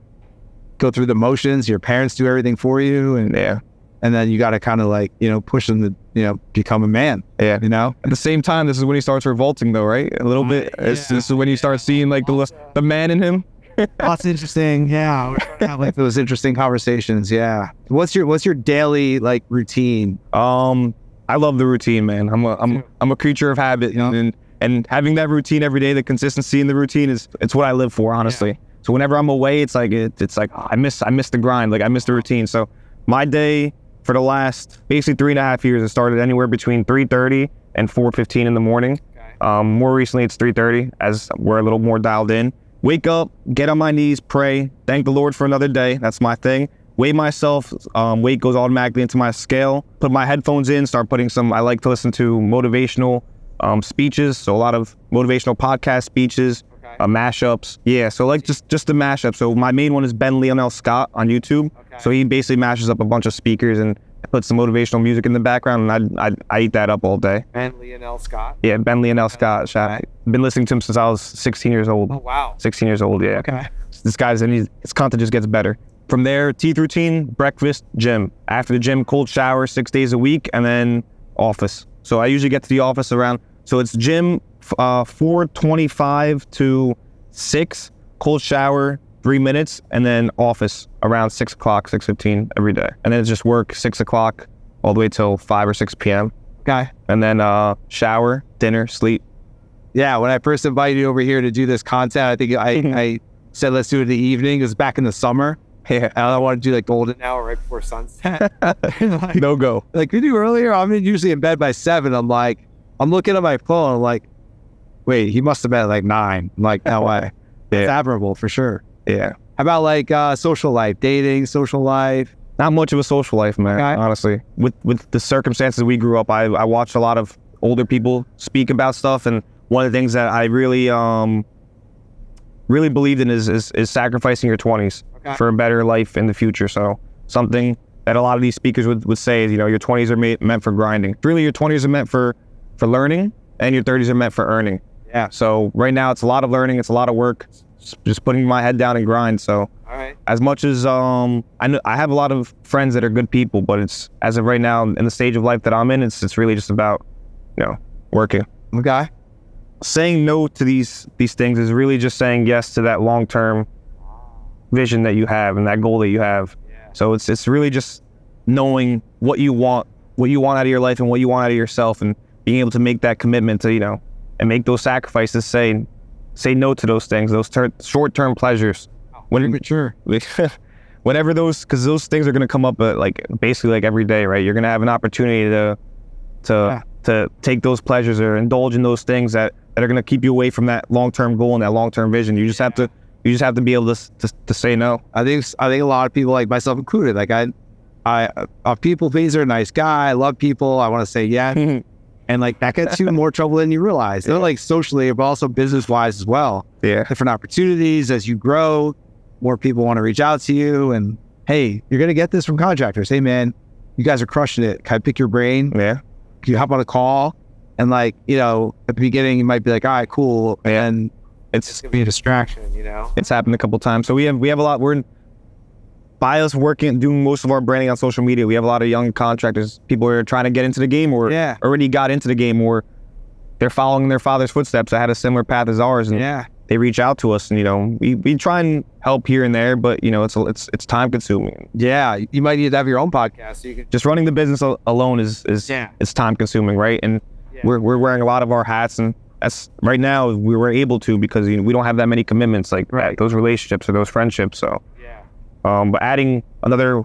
go through the motions. Your parents do everything for you and yeah and then you got to kind of like, you know, push them to, you know, become a man, yeah you know? at the same time this is when he starts revolting though right a little uh, bit it's, yeah. this is when you start seeing like the the man in him (laughs) That's interesting. Yeah. We're have like those interesting conversations. Yeah. What's your what's your daily like routine? um i love the routine man i'm a i'm, I'm a creature of habit Yeah. and and having that routine every day the consistency in the routine is it's what i live for honestly So whenever I'm away, it's like it, it's like I miss I miss the grind, like I miss the routine. So my day for the last basically three and a half years, it started anywhere between 3:30 and 4:15 in the morning. Um, more recently, it's 3:30 as we're a little more dialed in. Wake up, get on my knees, pray, thank the Lord for another day. That's my thing. Weigh myself. Um, weight goes automatically into my scale. Put my headphones in. Start putting some. I like to listen to motivational um, speeches. So a lot of motivational podcast speeches, Okay. uh, mashups. Yeah. So like just just the mashup. So my main one is Ben Lionel Scott on YouTube. Okay. So he basically mashes up a bunch of speakers and puts some motivational music in the background, and I I, I eat that up all day. Ben Lionel Scott. Yeah, Ben Lionel Scott. Shout out. Been listening to him since I was 16 years old. Oh wow. 16 years old. Yeah. Okay. This guy's and he's, his content just gets better. From there, teeth routine, breakfast, gym. After the gym, cold shower six days a week, and then office. So I usually get to the office around. So it's gym, uh, 4:25 to six. Cold shower, three minutes, and then office around six o'clock, 6:15 every day. And then it's just work six o'clock all the way till five or six p.m. Okay. And then uh, shower, dinner, sleep. Yeah, when I first invited you over here to do this content, I think I, (laughs) I said let's do it in the evening. It was back in the summer. (laughs) Yeah. I want to do like golden hour right before sunset. (laughs) like, No go. like we do earlier, I'm usually in bed by seven. I'm like, I'm looking at my phone. I'm like, wait, he must have been at like nine. I'm like, no way. It's Yeah. admirable for sure. Yeah. How about like uh, social life, dating, social life? not much of a social life, man. Okay. Honestly, with with the circumstances we grew up, I I watched a lot of older people speak about stuff, and one of the things that I really um really believed in is is, is sacrificing your twenties Okay. for a better life in the future. So something that a lot of these speakers would, would say is, you know, your twenties are made, meant for grinding. Really, your twenties are meant for for learning, and your thirties are meant for earning. Yeah. So right now, it's a lot of learning, it's a lot of work, just putting my head down and grind. So All right. as much as um I know I have a lot of friends that are good people, but it's as of right now in the stage of life that I'm in, it's it's really just about you know working. Okay. Saying no to these these things is really just saying yes to that long term vision that you have and that goal that you have. Yeah. So it's it's really just knowing what you want, what you want out of your life and what you want out of yourself and being able to make that commitment to, you know, and make those sacrifices, say say no to those things, those ter- short term pleasures. When mature. (laughs) Whenever those because those things are going to come up uh, like basically like every day right you're going to have an opportunity to to Yeah. to take those pleasures or indulge in those things that that are going to keep you away from that long-term goal and that long-term vision you just have to you just have to be able to to, to say no I think I think a lot of people, like myself included, like I, I, a people pleaser, nice guy, I love people. I want to say yes, (laughs) and like that gets you in more trouble than you realize. Not like socially, but also business wise as well. yeah Different opportunities as you grow, more people want to reach out to you, and hey, you're gonna get this from contractors. Hey man, you guys are crushing it. Can I pick your brain? yeah Can you hop on a call? And like you know, at the beginning, you might be like, all right, cool, Yeah. and it's it's gonna be a distraction, you know. it's happened a couple times so we have we have a lot we're in by us working doing most of our branding on social media we have a lot of young contractors people who are trying to get into the game or Yeah. already got into the game or they're following their father's footsteps that had a similar path as ours and Yeah. they reach out to us and you know we, we try and help here and there but you know it's it's it's time consuming Yeah, you might need to have your own podcast so you can. just running the business alone is is Yeah. it's time consuming right and Yeah. we're, we're wearing a lot of our hats and that's right now we were able to because you know, we don't have that many commitments like Right. those relationships or those friendships so. Um but adding another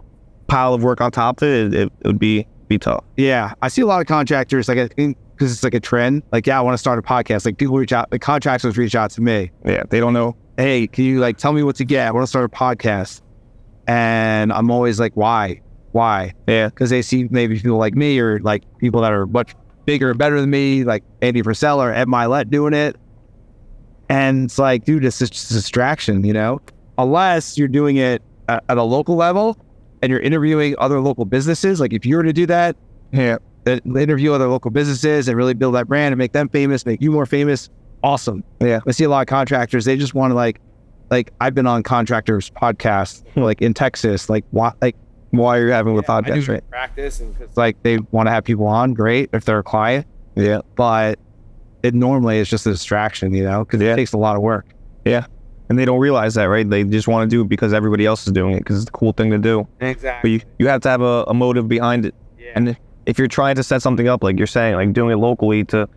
pile of work on top of it it, it would be be tough Yeah, I see a lot of contractors like because it's like a trend. Like, yeah, I want to start a podcast. Like, people reach out, the contractors reach out to me. yeah they don't know Hey, can you like tell me what to get? I want to start a podcast, and I'm always like, why, why? yeah Because they see maybe people like me or like people that are much bigger and better than me, like Andy Purcell or Ed Mylett doing it, and it's like, dude, it's just a distraction, you know. Unless you're doing it at, at a local level and you're interviewing other local businesses. Like, if you were to do that, yeah interview other local businesses and really build that brand and make them famous, make you more famous. Awesome. Yeah. I see a lot of contractors. They just want to like, like I've been on contractors podcasts Hmm. like in Texas. Like what? Like why are you having the I podcast right practice and like they want to have people on. Great if they're a client, yeah but it normally is just a distraction. You know, because Yeah. it takes a lot of work. And they don't realize that right they just want to do it because everybody else is doing it because it's the cool thing to do Exactly. but you, you have to have a, a motive behind it yeah. And if you're trying to set something up, like you're saying, like doing it locally to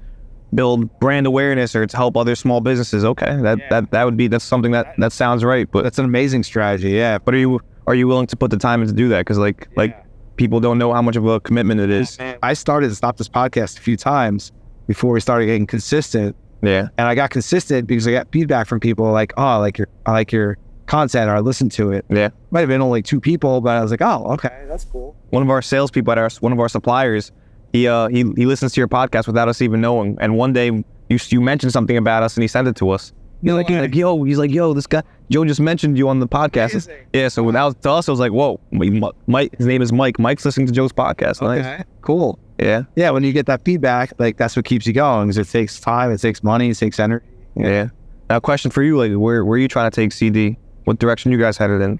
build brand awareness or to help other small businesses. Okay, that that that would be that's something that that sounds right. But That's an amazing strategy. Yeah. but are you are you willing to put the time in to do that? Because like like people don't know how much of a commitment it is. I started to stop this podcast a few times before we started getting consistent. Yeah, And I got consistent because I got feedback from people like, oh, I like your I like your content or I listened to it. yeah. Might have been only two people, but I was like, oh, okay, that's cool. One of our salespeople at our one of our suppliers, he uh he he listens to your podcast without us even knowing. And one day you you mentioned something about us and he sent it to us. You're like, like yo, he's like, yo, this guy Joe just mentioned you on the podcast. Amazing. Yeah, so without to us, I was like, whoa, Mike. His name is Mike. Mike's listening to Joe's podcast. Nice. Okay, cool. Yeah, Yeah, when you get that feedback, like that's what keeps you going. Because it takes time, it takes money, it takes energy. yeah. Now, question for you, like, where where are you trying to take CD? What direction you guys headed in?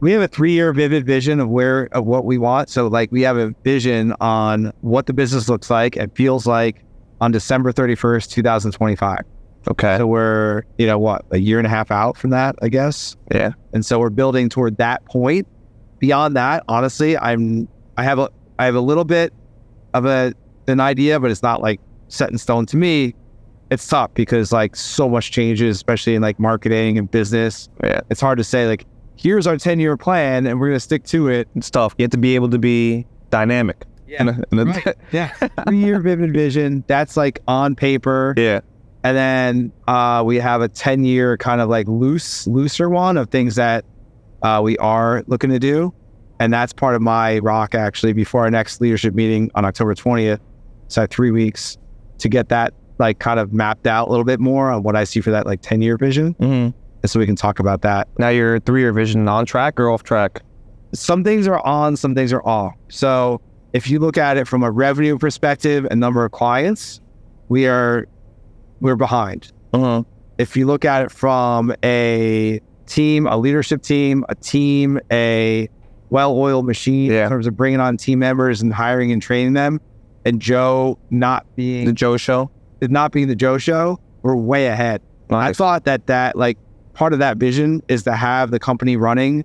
we have a three-year vivid vision of where of what we want. So like we have a vision on what the business looks like and feels like on December 31st, 2025. Okay. So we're, you know, what, a year and a half out from that, I guess. yeah. And so we're building toward that point. Beyond that, honestly, I'm I have a I have a little bit of a an idea, but it's not like set in stone to me. It's tough because like so much changes, especially in like marketing and business. Yeah. It's hard to say like, here's our 10 year plan and we're gonna stick to it. It's tough. You have to be able to be dynamic. Yeah. In a- in a- Yeah. Three year vivid vision. That's like on paper. yeah. And then uh, we have a 10 year kind of like loose, looser one of things that uh, we are looking to do. And that's part of my rock actually before our next leadership meeting on October 20th. So I have three weeks to get that like kind of mapped out a little bit more on what I see for that like 10 year vision. hmm And so we can talk about that. Now your three-year vision on track or off track? Some things are on, some things are off. So if you look at it from a revenue perspective and number of clients, we are we're behind. Uh-huh. if you look at it from a team, a leadership team, a team, a well-oiled machine Yeah. in terms of bringing on team members and hiring and training them, and Joe not being The Joe Show. not being the Joe show, we're way ahead. I thought that that like part of that vision is to have the company running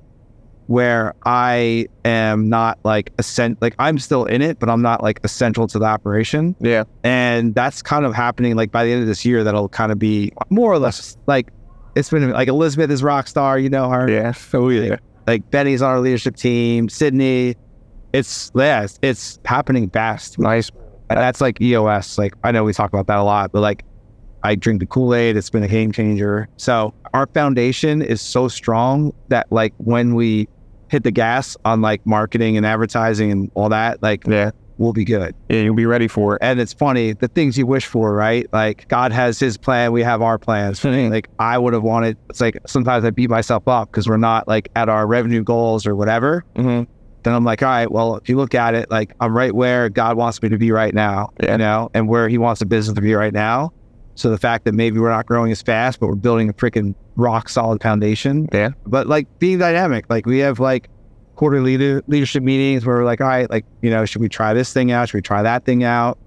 where I am not like essential, like I'm still in it, but I'm not like essential to the operation. Yeah. And that's kind of happening like by the end of this year, that'll kind of be more or less like it's been like Elizabeth is rock star, you know her. Yeah. Oh yeah. Like Benny's on our leadership team, Sydney. It's yeah, it's, it's happening fast. Nice. And that's like EOS. Like I know we talk about that a lot, but like I drink the Kool-Aid, it's been a game changer. So our foundation is so strong that like when we hit the gas on like marketing and advertising and all that, like Yeah. we'll be good. Yeah. You'll be ready for it. And it's funny, the things you wish for, right? Like God has his plan, we have our plans. like I would have wanted it's like sometimes I beat myself up because we're not like at our revenue goals or whatever. hmm Then I'm like, all right, well, if you look at it, like I'm right where God wants me to be right now, Yeah. you know, and where he wants the business to be right now. So the fact that maybe we're not growing as fast, but we're building a freaking rock solid foundation. Yeah. But like being dynamic, like we have like quarterly leader- leadership meetings where we're like, all right, like, you know, should we try this thing out? Should we try that thing out?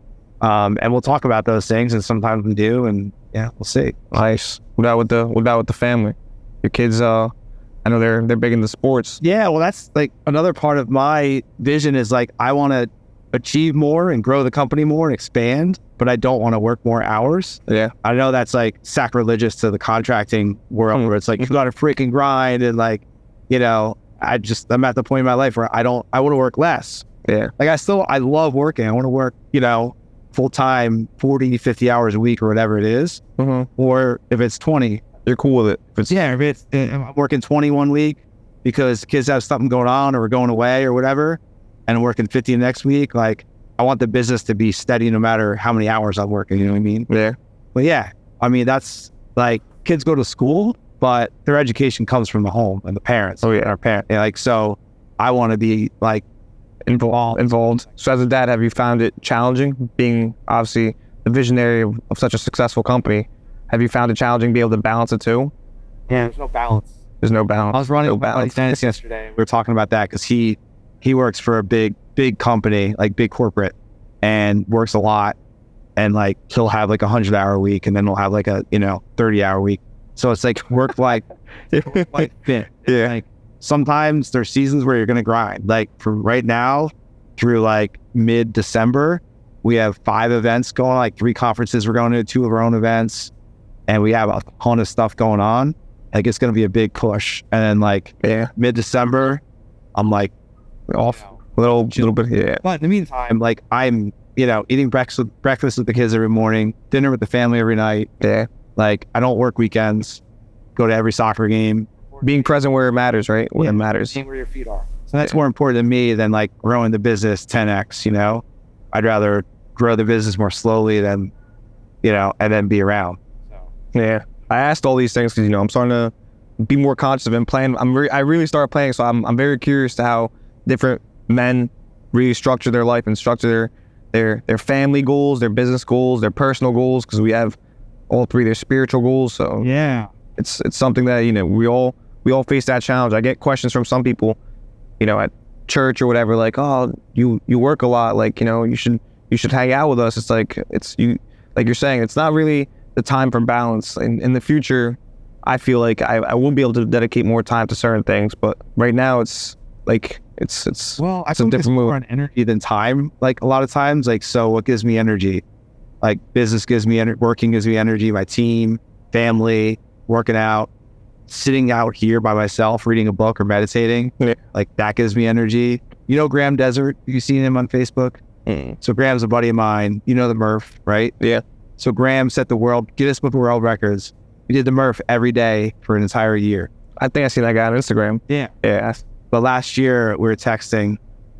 Um, and we'll talk about those things and sometimes we do. And yeah, we'll see. Nice. What about with the what about with the family? Your kids. Uh, I know they're they're big into sports. Yeah, well, that's like another part of my vision is like I want to achieve more and grow the company more and expand, but I don't want to work more hours. Yeah. I know that's like sacrilegious to the contracting world Mm. where it's like you got to freaking grind and like, you know, I just I'm at the point in my life where I don't I want to work less. Yeah. Like I still I love working. I want to work, you know, full time 40, 50 hours a week or whatever it is. hmm Or if it's 20, You're cool with it. If it's, yeah, if it's I'm working 21 week because kids have something going on or we're going away or whatever, and working 50 next week, like I want the business to be steady no matter how many hours I'm working. You know what I mean? Yeah. But yeah, I mean that's like kids go to school, but their education comes from the home and the parents. Oh, yeah. our parent. yeah, Like so, I want to be like involved. Involved. So as a dad, have you found it challenging being obviously the visionary of, of such a successful company? Have you found it challenging being able to balance it too? yeah, there's no balance. There's no balance. I was running no balance. (laughs) Yesterday. We were talking about that because he he works for a big big company, like big corporate, and works a lot. And like he'll have like a hundred hour week, and then he'll have like a you know thirty hour week. So it's like work life (laughs) life fit. Yeah. Like sometimes there's seasons where you're gonna grind. Like from right now through like mid December, We have five events going, like three conferences. We're going to two of our own events, and we have a ton of stuff going on. Like it's going to be a big push. And then like Yeah. mid December, I'm like Off. a Little, little bit. Yeah. but in the meantime, like I'm, you know, eating breakfast breakfast with the kids every morning, dinner with the family every night. Yeah. Like I don't work weekends. Go to every soccer game. Being present where it matters, right? Where Yeah. it matters. where your feet are. So that's more important to me than like growing the business 10x. You know, I'd rather grow the business more slowly than, you know, and then be around. Yeah. I asked all these things because you know I'm starting to be more conscious of and plan. I'm re- I really started playing, so I'm I'm very curious to how different men restructure their life and structure their their their family goals, their business goals, their personal goals. Because we have all three their spiritual goals. So Yeah. it's it's something that you know we all we all face that challenge. I get questions from some people, you know, at church or whatever, like, oh, you you work a lot, like you know, you should you should hang out with us. It's like it's you like you're saying, it's not really the time for balance. In in the future, I feel like I, I won't be able to dedicate more time to certain things, but right now it's like it's it's Well, I It's a different more move. on energy than time. Like a lot of times, like so, what gives me energy? Like business gives me energy. Working gives me energy. My team, family, working out, sitting out here by myself, reading a book or meditating. Yeah. Like that gives me energy. You know Graham Desert? You seen him on Facebook? mm, So Graham's a buddy of mine. You know the Murph, right? Yeah. So Graham set the world Guinness Book of World Records. He did the Murph every day for an entire year. I think I seen that guy on Instagram. Yeah. Yeah, But last year we were texting.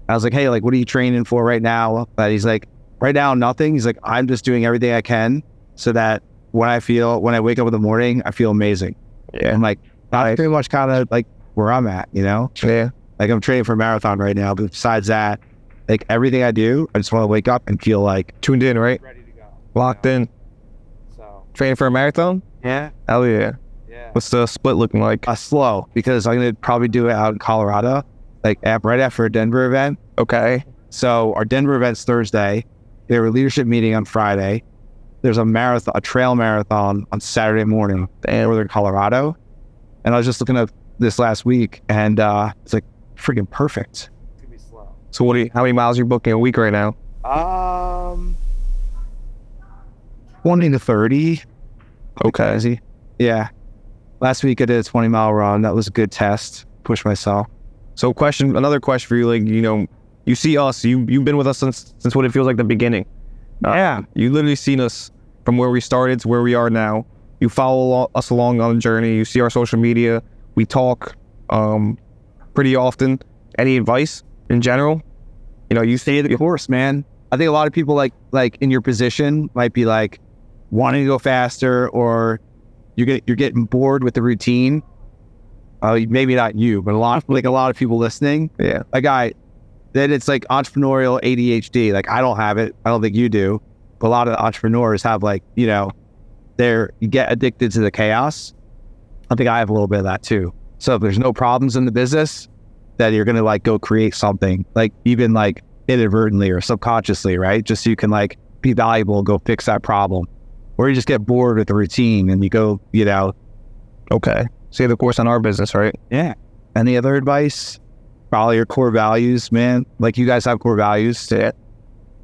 I was like, "Hey, like, what are you training for right now?" But he's like, "Right now, nothing." He's like, "I'm just doing everything I can so that when I feel when I wake up in the morning, I feel amazing." yeah, I'm like, that's pretty much kind of like where I'm at, you know. yeah. Like I'm training for a marathon right now, but besides that, like everything I do, I just want to wake up and feel like Tuned in, right? ready to go. Locked in. So Training for a marathon? yeah, Hell yeah. Yeah. What's the split looking like? Uh, slow because I'm gonna probably do it out in Colorado, like at, right after a Denver event. Okay. So our Denver event's Thursday. We have a leadership meeting on Friday. There's a marathon, a trail marathon on Saturday morning in northern Colorado. And I was just looking at this last week, and uh, it's like freaking perfect. It's gonna be slow. So what do you, how many miles are you booking a week right now? Um, twenty to thirty. Okay. Easy. Yeah. Last week I did a twenty mile run. That was a good test. Push myself. So question, another question for you, like, you know, you see us, you, you've been with us since, since what it feels like the beginning. Uh, Yeah. You literally seen us from where we started to where we are now. You follow us along on the journey. You see our social media. We talk um, pretty often. Any advice in general? You know, you stay the course, man. I think a lot of people like like in your position might be like wanting to go faster, or you're get, you're getting bored with the routine. Uh, maybe not you, but a lot like a lot of people listening. Yeah. Like I, then it's like entrepreneurial ADHD. Like I don't have it. I don't think you do. But a lot of entrepreneurs have like you know, they're you get addicted to the chaos. I think I have a little bit of that too. So if there's no problems in the business, that you're gonna like go create something, like even like inadvertently or subconsciously, right? Just so you can like be valuable and go fix that problem. Or you just get bored with the routine and you go, you know, Okay. Stay the course on our business, right? yeah. Any other advice? Follow your core values, man. Like you guys have core values. Yeah.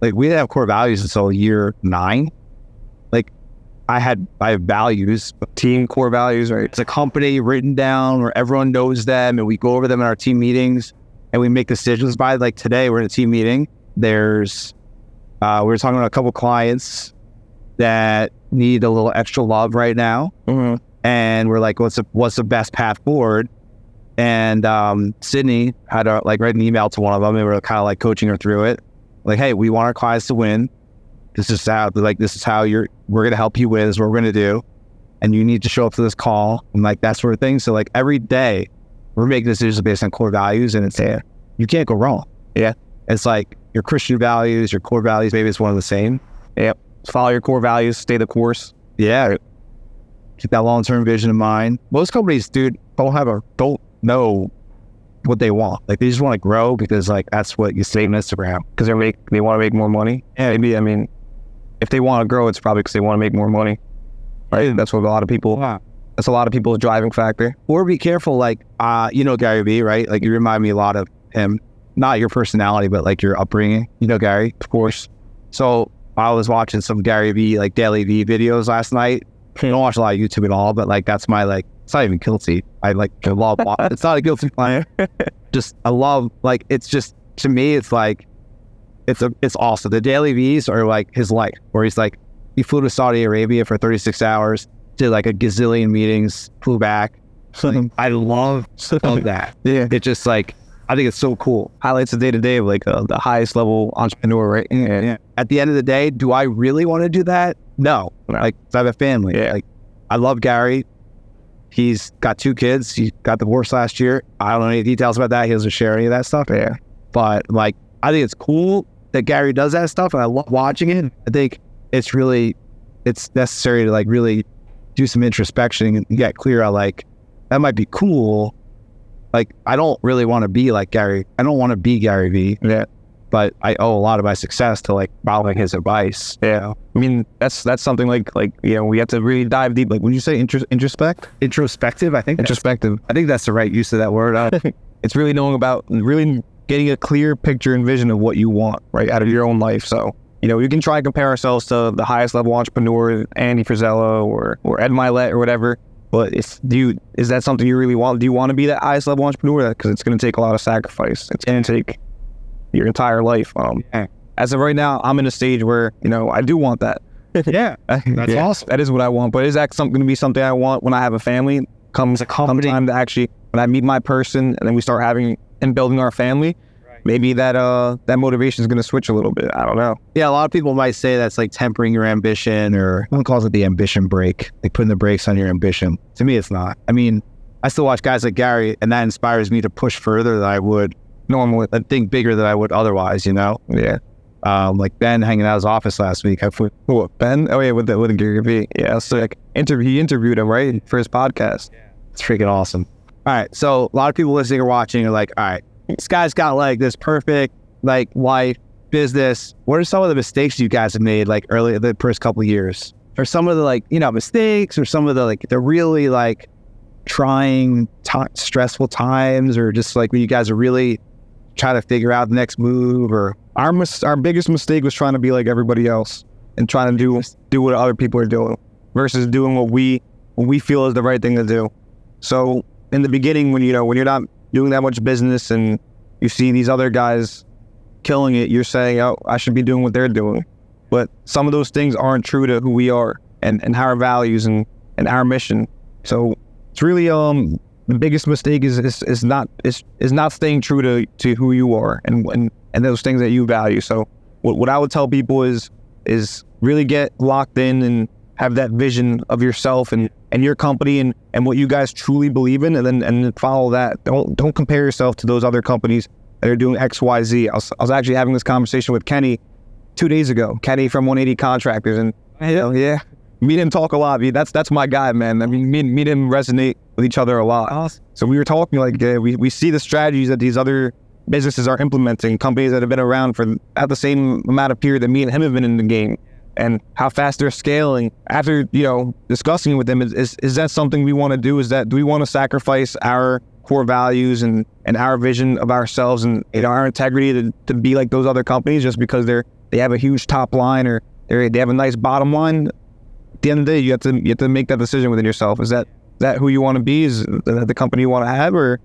Like we didn't have core values until year nine. Like I had I have values, Team core values, right? it's a company written down where everyone knows them and we go over them in our team meetings and we make decisions by like today we're in a team meeting there's uh, we were talking about a couple clients that need a little extra love right now Mm-hmm. and we're like what's the what's the best path forward and um, sydney had a, like write an email to one of them and we are kind of like coaching her through it like hey we want our clients to win this is how like this is how you're we're going to help you win this is what we're going to do and you need to show up to this call and like that sort of thing. So like every day we're making decisions based on core values and it's Yeah. you can't go wrong. Yeah. It's like your Christian values, your core values, maybe it's one of the same. Follow your core values. Stay the course. Yeah. Keep that long term vision in mind. Most companies, dude, don't have a don't know what they want. Like they just want to grow because like that's what you say on Instagram. because they make they want to make more money. Yeah, maybe I mean, if they want to grow, it's probably because they want to make more money. Right. That's what a lot of people. That's a lot of people's driving factor. Or be careful, like uh, you know Gary Vee, right? Like you remind me a lot of him. Not your personality, but like your upbringing. You know Gary, Of course. So I was watching some Gary Vee, like DailyVee videos last night. I hmm. don't watch a lot of YouTube at all, but like that's my like it's not even guilty. I like I love it's not a guilty pleasure. (laughs) just I love like it's just to me it's like it's a it's awesome. The DailyVee's are like his life, where he's like he flew to Saudi Arabia for 36 hours, did like a gazillion meetings, flew back. Like, (laughs) I love love that. Yeah. It just like I think it's so cool. Highlights the day to day of like uh, the highest level entrepreneur, right? Yeah. Yeah. At the end of the day, do I really want to do that? No. No. Like I have a family. Yeah. Like I love Gary. He's got two kids. He got divorced last year. I don't know any details about that. He doesn't share any of that stuff. Yeah. But like I think it's cool that Gary does that stuff and I love watching it. I think it's really it's necessary to like really do some introspection and get clear on like that might be cool. Like I don't really want to be like Gary. I don't want to be Gary Vee Yeah. but I owe a lot of my success to like following his advice. Yeah. I mean, that's that's something like like you know we have to really dive deep. Like, would you say intros- introspect? Introspective, I think. Introspective. I think that's the right use of that word. Uh, (laughs) It's really knowing about really getting a clear picture and vision of what you want right out of your own life. So you know you can try and compare ourselves to the highest level entrepreneur, Andy Frisella or or Ed Mylett or whatever. But if do you is that something you really want? Do you want to be that highest level entrepreneur? Because it's going to take a lot of sacrifice. It's going to take your entire life. Um, Yeah. as of right now, I'm in a stage where you know I do want that. (laughs) yeah, That's (laughs) awesome. That is what I want. But is that something going to be something I want when I have a family? Comes a come time to actually when I meet my person and then we start having and building our family. Maybe that uh that motivation is going to switch a little bit. I don't know. yeah. A lot of people might say that's like tempering your ambition, or one calls it the ambition break, like putting the brakes on your ambition. To me, it's not. I mean, I still watch guys like Gary, and that inspires me to push further than I would normally, and think bigger than I would otherwise. You know, Yeah. um, like Ben hanging out his office last week. I put, Who, Ben? Oh yeah, with the with the Gary Vee. Yeah, so like interview he interviewed him right for his podcast. It's freaking awesome. All right. So a lot of people listening or watching are like, all right, this guy's got like this perfect like life, business. What are some of the mistakes you guys have made like early the first couple years? Or some of the like, you know, mistakes or some of the like the really like trying ti stressful times or just like when you guys are really trying to figure out the next move or Our mis- our biggest mistake was trying to be like everybody else and trying to do do what other people are doing versus doing what we what we feel is the right thing to do. So in the beginning, when you know when you're not doing that much business and you see these other guys killing it, you're saying, "Oh, I should be doing what they're doing." But some of those things aren't true to who we are and, and our values and, and our mission. So it's really um the biggest mistake is is, is not is is not staying true to, to who you are and, and and those things that you value. So what what I would tell people is is really get locked in and have that vision of yourself and, and your company and, and what you guys truly believe in and then and follow that. Don't don't compare yourself to those other companies that are doing X, Y, Z. I was, I was actually having this conversation with Kenny two days ago. Kenny from 180 Contractors and yeah, yeah. Me and him talk a lot. That's that's my guy, man. I mean, me, and- me and him resonate with each other a lot. Awesome. So we were talking like uh, we we see the strategies that these other businesses are implementing, companies that have been around for at the same amount of period that me and him have been in the game, and how fast they're scaling. After you know discussing with them, is is, is that something we want to do? Is that do we want to sacrifice our core values and and our vision of ourselves and you know, our integrity to, to be like those other companies just because they're they have a huge top line or they they have a nice bottom line? At the end of the day, you have to you have to make that decision within yourself. Is that is that who you want to be? Is that the company you want to have, or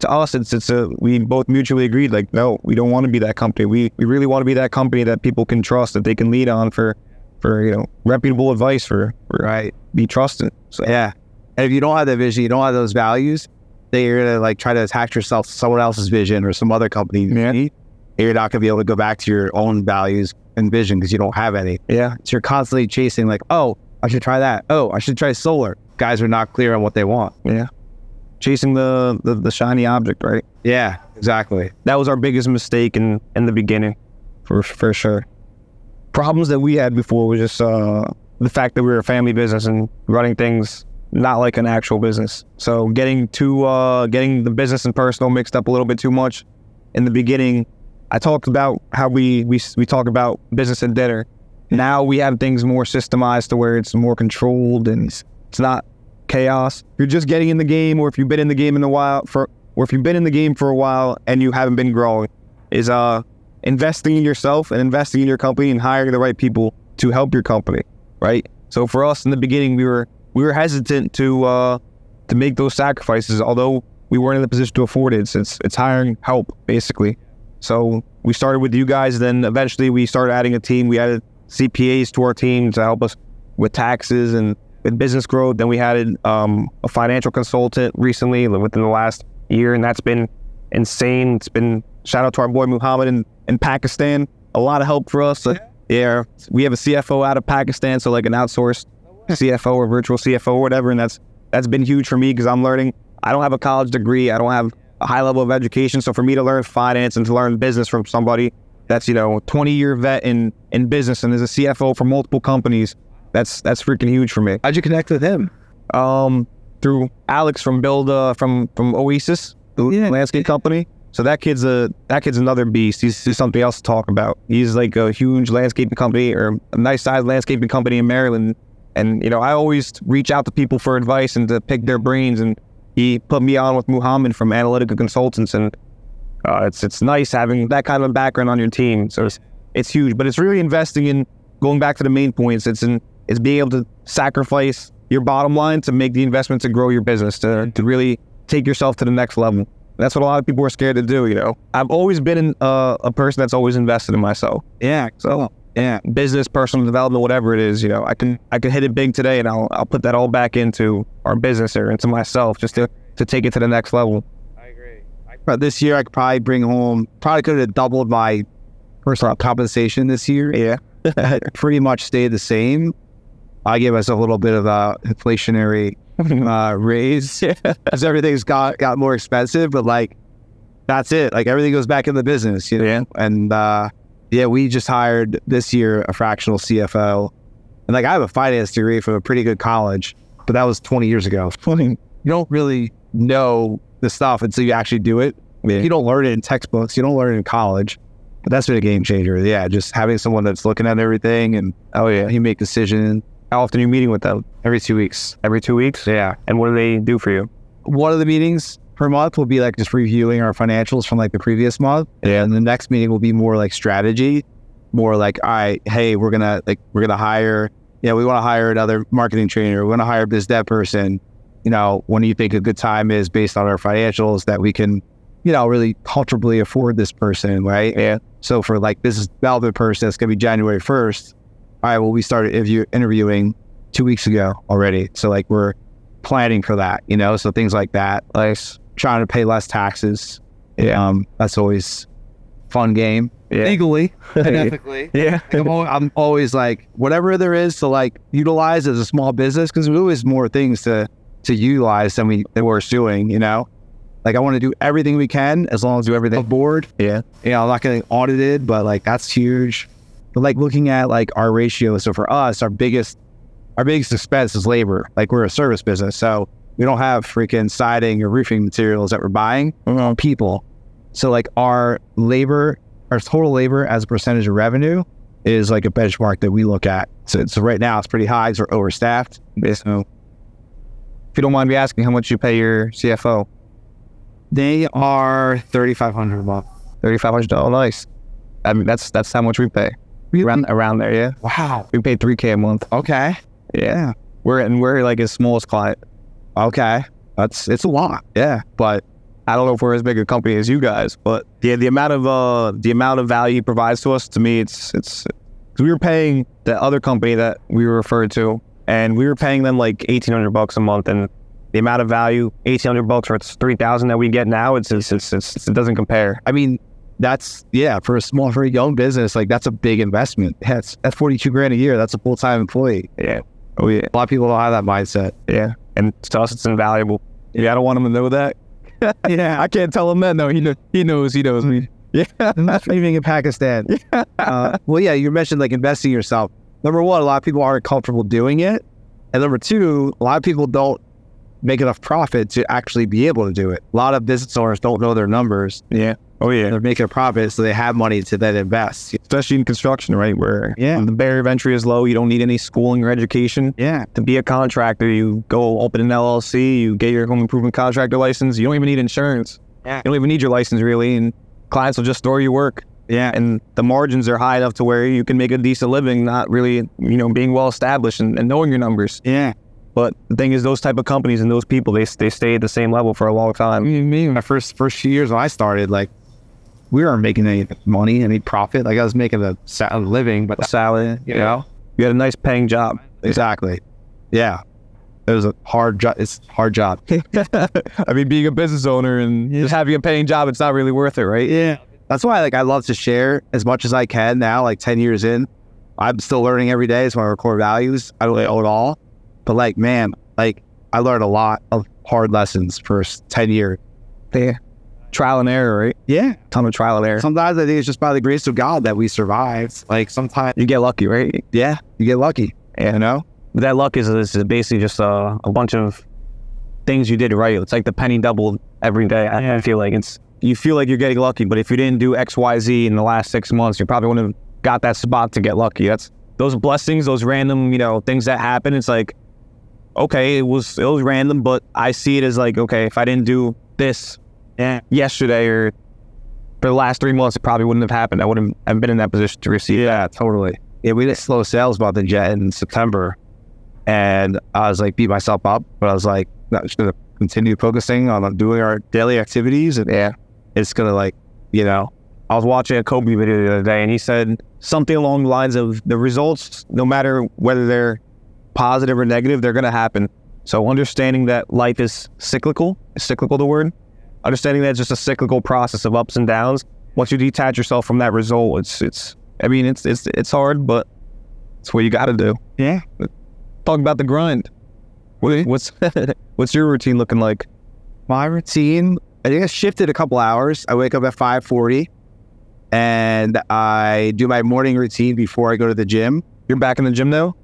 to us, it's it's a we both mutually agreed like no, we don't want to be that company. We we really want to be that company that people can trust, that they can lead on for for you know reputable advice for for right. be trusted. So Yeah. And if you don't have that vision, you don't have those values, then you're gonna like try to attach yourself to someone else's vision or some other company. Yeah. You're not gonna be able to go back to your own values and vision because you don't have any. yeah, So you're constantly chasing like, oh, I should try that. Oh, I should try solar. Guys are not clear on what they want. yeah, chasing the, the the shiny object, right? Yeah, exactly. That was our biggest mistake in in the beginning, for for sure. Problems that we had before was just uh, the fact that we were a family business and running things not like an actual business. So getting too uh, getting the business and personal mixed up a little bit too much in the beginning. I talked about how we we we talk about business and dinner. Now we have things more systemized to where it's more controlled and it's, it's not chaos. If you're just getting in the game, or if you've been in the game in a while for, or if you've been in the game for a while and you haven't been growing, is uh investing in yourself and investing in your company and hiring the right people to help your company, right? So for us in the beginning, we were we were hesitant to uh, to make those sacrifices, although we weren't in the position to afford it. Since it's, hiring help basically. So we started with you guys. Then eventually we started adding a team. We added CPAs to our team to help us with taxes and with business growth. Then we added um, a financial consultant recently within the last year, and that's been insane. It's been shout out to our boy Muhammad in, in Pakistan. A lot of help for us. Yeah, we have a CFO out of Pakistan, so like an outsourced CFO or virtual CFO or whatever, and that's that's been huge for me because I'm learning. I don't have a college degree. I don't have a high level of education. So for me to learn finance and to learn business from somebody that's you know 20 year vet in in business and is a CFO for multiple companies, that's that's freaking huge for me. How'd you connect with him? Um, through Alex from Build uh, from from Oasis, the Yeah. landscape company. So that kid's a that kid's another beast. He's, he's something else to talk about. He's like a huge landscaping company or a nice sized landscaping company in Maryland. And you know, I always reach out to people for advice and to pick their brains. And he put me on with Muhammad from Analytica Consultants, and uh, it's it's nice having that kind of background on your team. So it's it's huge, but it's really investing in going back to the main points. It's in it's being able to sacrifice your bottom line to make the investment to grow your business to to really take yourself to the next level. That's what a lot of people are scared to do. You know, I've always been in, uh, a person that's always invested in myself. Yeah. So Yeah. business, personal development, whatever it is, you know, I can I can hit it big today, and I'll I'll put that all back into our business or into myself just to to take it to the next level. I agree. I... But this year I could probably bring home probably could have doubled my personal compensation this year. Yeah. (laughs) Pretty much stayed the same. I gave us a little bit of a inflationary (laughs) uh, raise (laughs) as everything's got got more expensive, but like that's it. Like everything goes back in the business, you know. Yeah. And uh, yeah, we just hired this year a fractional CFO, and like I have a finance degree from a pretty good college, but that was 20 years ago. (laughs) you don't really know the stuff until you actually do it. Yeah. You don't learn it in textbooks. You don't learn it in college. But that's been a game changer. Yeah, just having someone that's looking at everything and Oh yeah. you make decisions How often are you meeting with them? every two weeks. Every two weeks. Yeah. And what do they do for you? One of the meetings per month will be like just reviewing our financials from like the previous month. Yeah. And the next meeting will be more like strategy, more like, all right, hey, we're gonna like we're gonna hire, yeah, we want to hire another marketing trainer. We want to hire this dev person. You know, when do you think a good time is based on our financials that we can, you know, really comfortably afford this person, right? Yeah. So for like business development person, that's gonna be January first. All right, well, we started interview- interviewing two weeks ago already. So like we're planning for that, you know. So things like that, like trying to pay less taxes. Yeah. Um, that's always fun game. Yeah. Legally (laughs) and ethically. (laughs) Yeah. Like, I'm, al- I'm always like whatever there is to like utilize as a small business because there's always more things to to utilize than we than we're doing. You know, like I want to do everything we can as long as we do everything aboard. Yeah. You know, I'm not getting audited, but like that's huge. But like looking at like our ratio, so for us, our biggest our biggest expense is labor. Like we're a service business, so we don't have freaking siding or roofing materials that we're buying. Mhm. People, so like our labor, our total labor as a percentage of revenue is like a benchmark that we look at. So, so right now it's pretty high. 'cause we're overstaffed. So If you don't mind me asking, how much you pay your CFO? they are thirty five hundred a month. Thirty five hundred dollars. Nice. I mean, that's that's how much we pay. Around around there, yeah. Wow. We pay three k a month. Okay. Yeah. We're and we're like his smallest client. Okay. That's it's a lot. Yeah. but I don't know if we're as big a company as you guys. But yeah, the amount of uh the amount of value he provides to us, to me, it's it's because we were paying the other company that we were referred to, and we were paying them like eighteen hundred bucks a month, and the amount of value eighteen hundred bucks or it's three thousand that we get now, it's it's, it's it's it doesn't compare. I mean, that's yeah, for a small, for a young business, like that's a big investment. That's that's forty two grand a year. That's a full time employee. Yeah. Oh yeah. A lot of people don't have that mindset. Yeah. And to us, it's invaluable. Yeah, I don't want him to know that. (laughs) Yeah, I can't tell him that. No, he knows. He knows. He knows me. (laughs) Yeah. (laughs) living in Pakistan. uh, well, yeah, you mentioned like investing yourself. Number one, a lot of people aren't comfortable doing it, and number two, a lot of people don't make enough profit to actually be able to do it. A lot of business owners don't know their numbers. Yeah. Oh yeah. They're making a profit, so they have money to then invest. Especially in construction, right? Where Yeah. the barrier of entry is low. You don't need any schooling or education. Yeah, To be a contractor, you go open an LLC, you get your home improvement contractor license. You don't even need insurance. Yeah. You don't even need your license really, and clients will just store your work. Yeah. and the margins are high enough to where you can make a decent living, not really, you know, being well established and, and knowing your numbers. Yeah. But the thing is, those type of companies and those people, they they stay at the same level for a long time. me, my first first few years when I started, like, we weren't making any money, any profit. Like, I was making a, a living, but a Salad, you know, you had a nice paying job. exactly. Yeah, it was a hard job. It's a hard job. (laughs) I mean, being a business owner and just having a paying job, it's not really worth it, right? Yeah, that's why like I love to share as much as I can now. Like ten years in, I'm still learning every day. It's one of our core values. I don't know it all, but like, man, like I learned a lot of hard lessons first ten years. Yeah. Trial and error, right? Yeah. Ton of trial and error. Sometimes I think it's just by the grace of God that we survived. Like sometimes, You get lucky, right? yeah, you get lucky. Yeah. You know. But that luck is, is basically just a, a bunch of things you did right. It's like the penny doubled every day. I, I feel like it's you feel like you're getting lucky, but if you didn't do X, Y, Z in the last six months, you probably wouldn't have got that spot to get lucky. That's those blessings, those random, you know, things that happen. It's like, okay, it was it was random, but I see it as like, okay, if I didn't do this Yeah. yesterday or for the last three months, it probably wouldn't have happened. I wouldn't have been in that position to receive. Yeah, totally. Yeah, we did slow sales about the jet in September, and I was like beat myself up, but I was like, no, just gonna continue focusing on doing our daily activities, and yeah, it's gonna like, you know, I was watching a Kobe video the other day, and he said something along the lines of the results, no matter whether they're positive or negative, they're to happen. So understanding that life is cyclical, is cyclical the word, understanding that it's just a cyclical process of ups and downs. Once you detach yourself from that result, it's it's. I mean, it's it's it's hard, but it's what you got to do. yeah, Talk about the grind. What, what's (laughs) what's your routine looking like? my routine. I think I shifted a couple hours. I wake up at five forty, and I do my morning routine before I go to the gym. You're back in the gym now.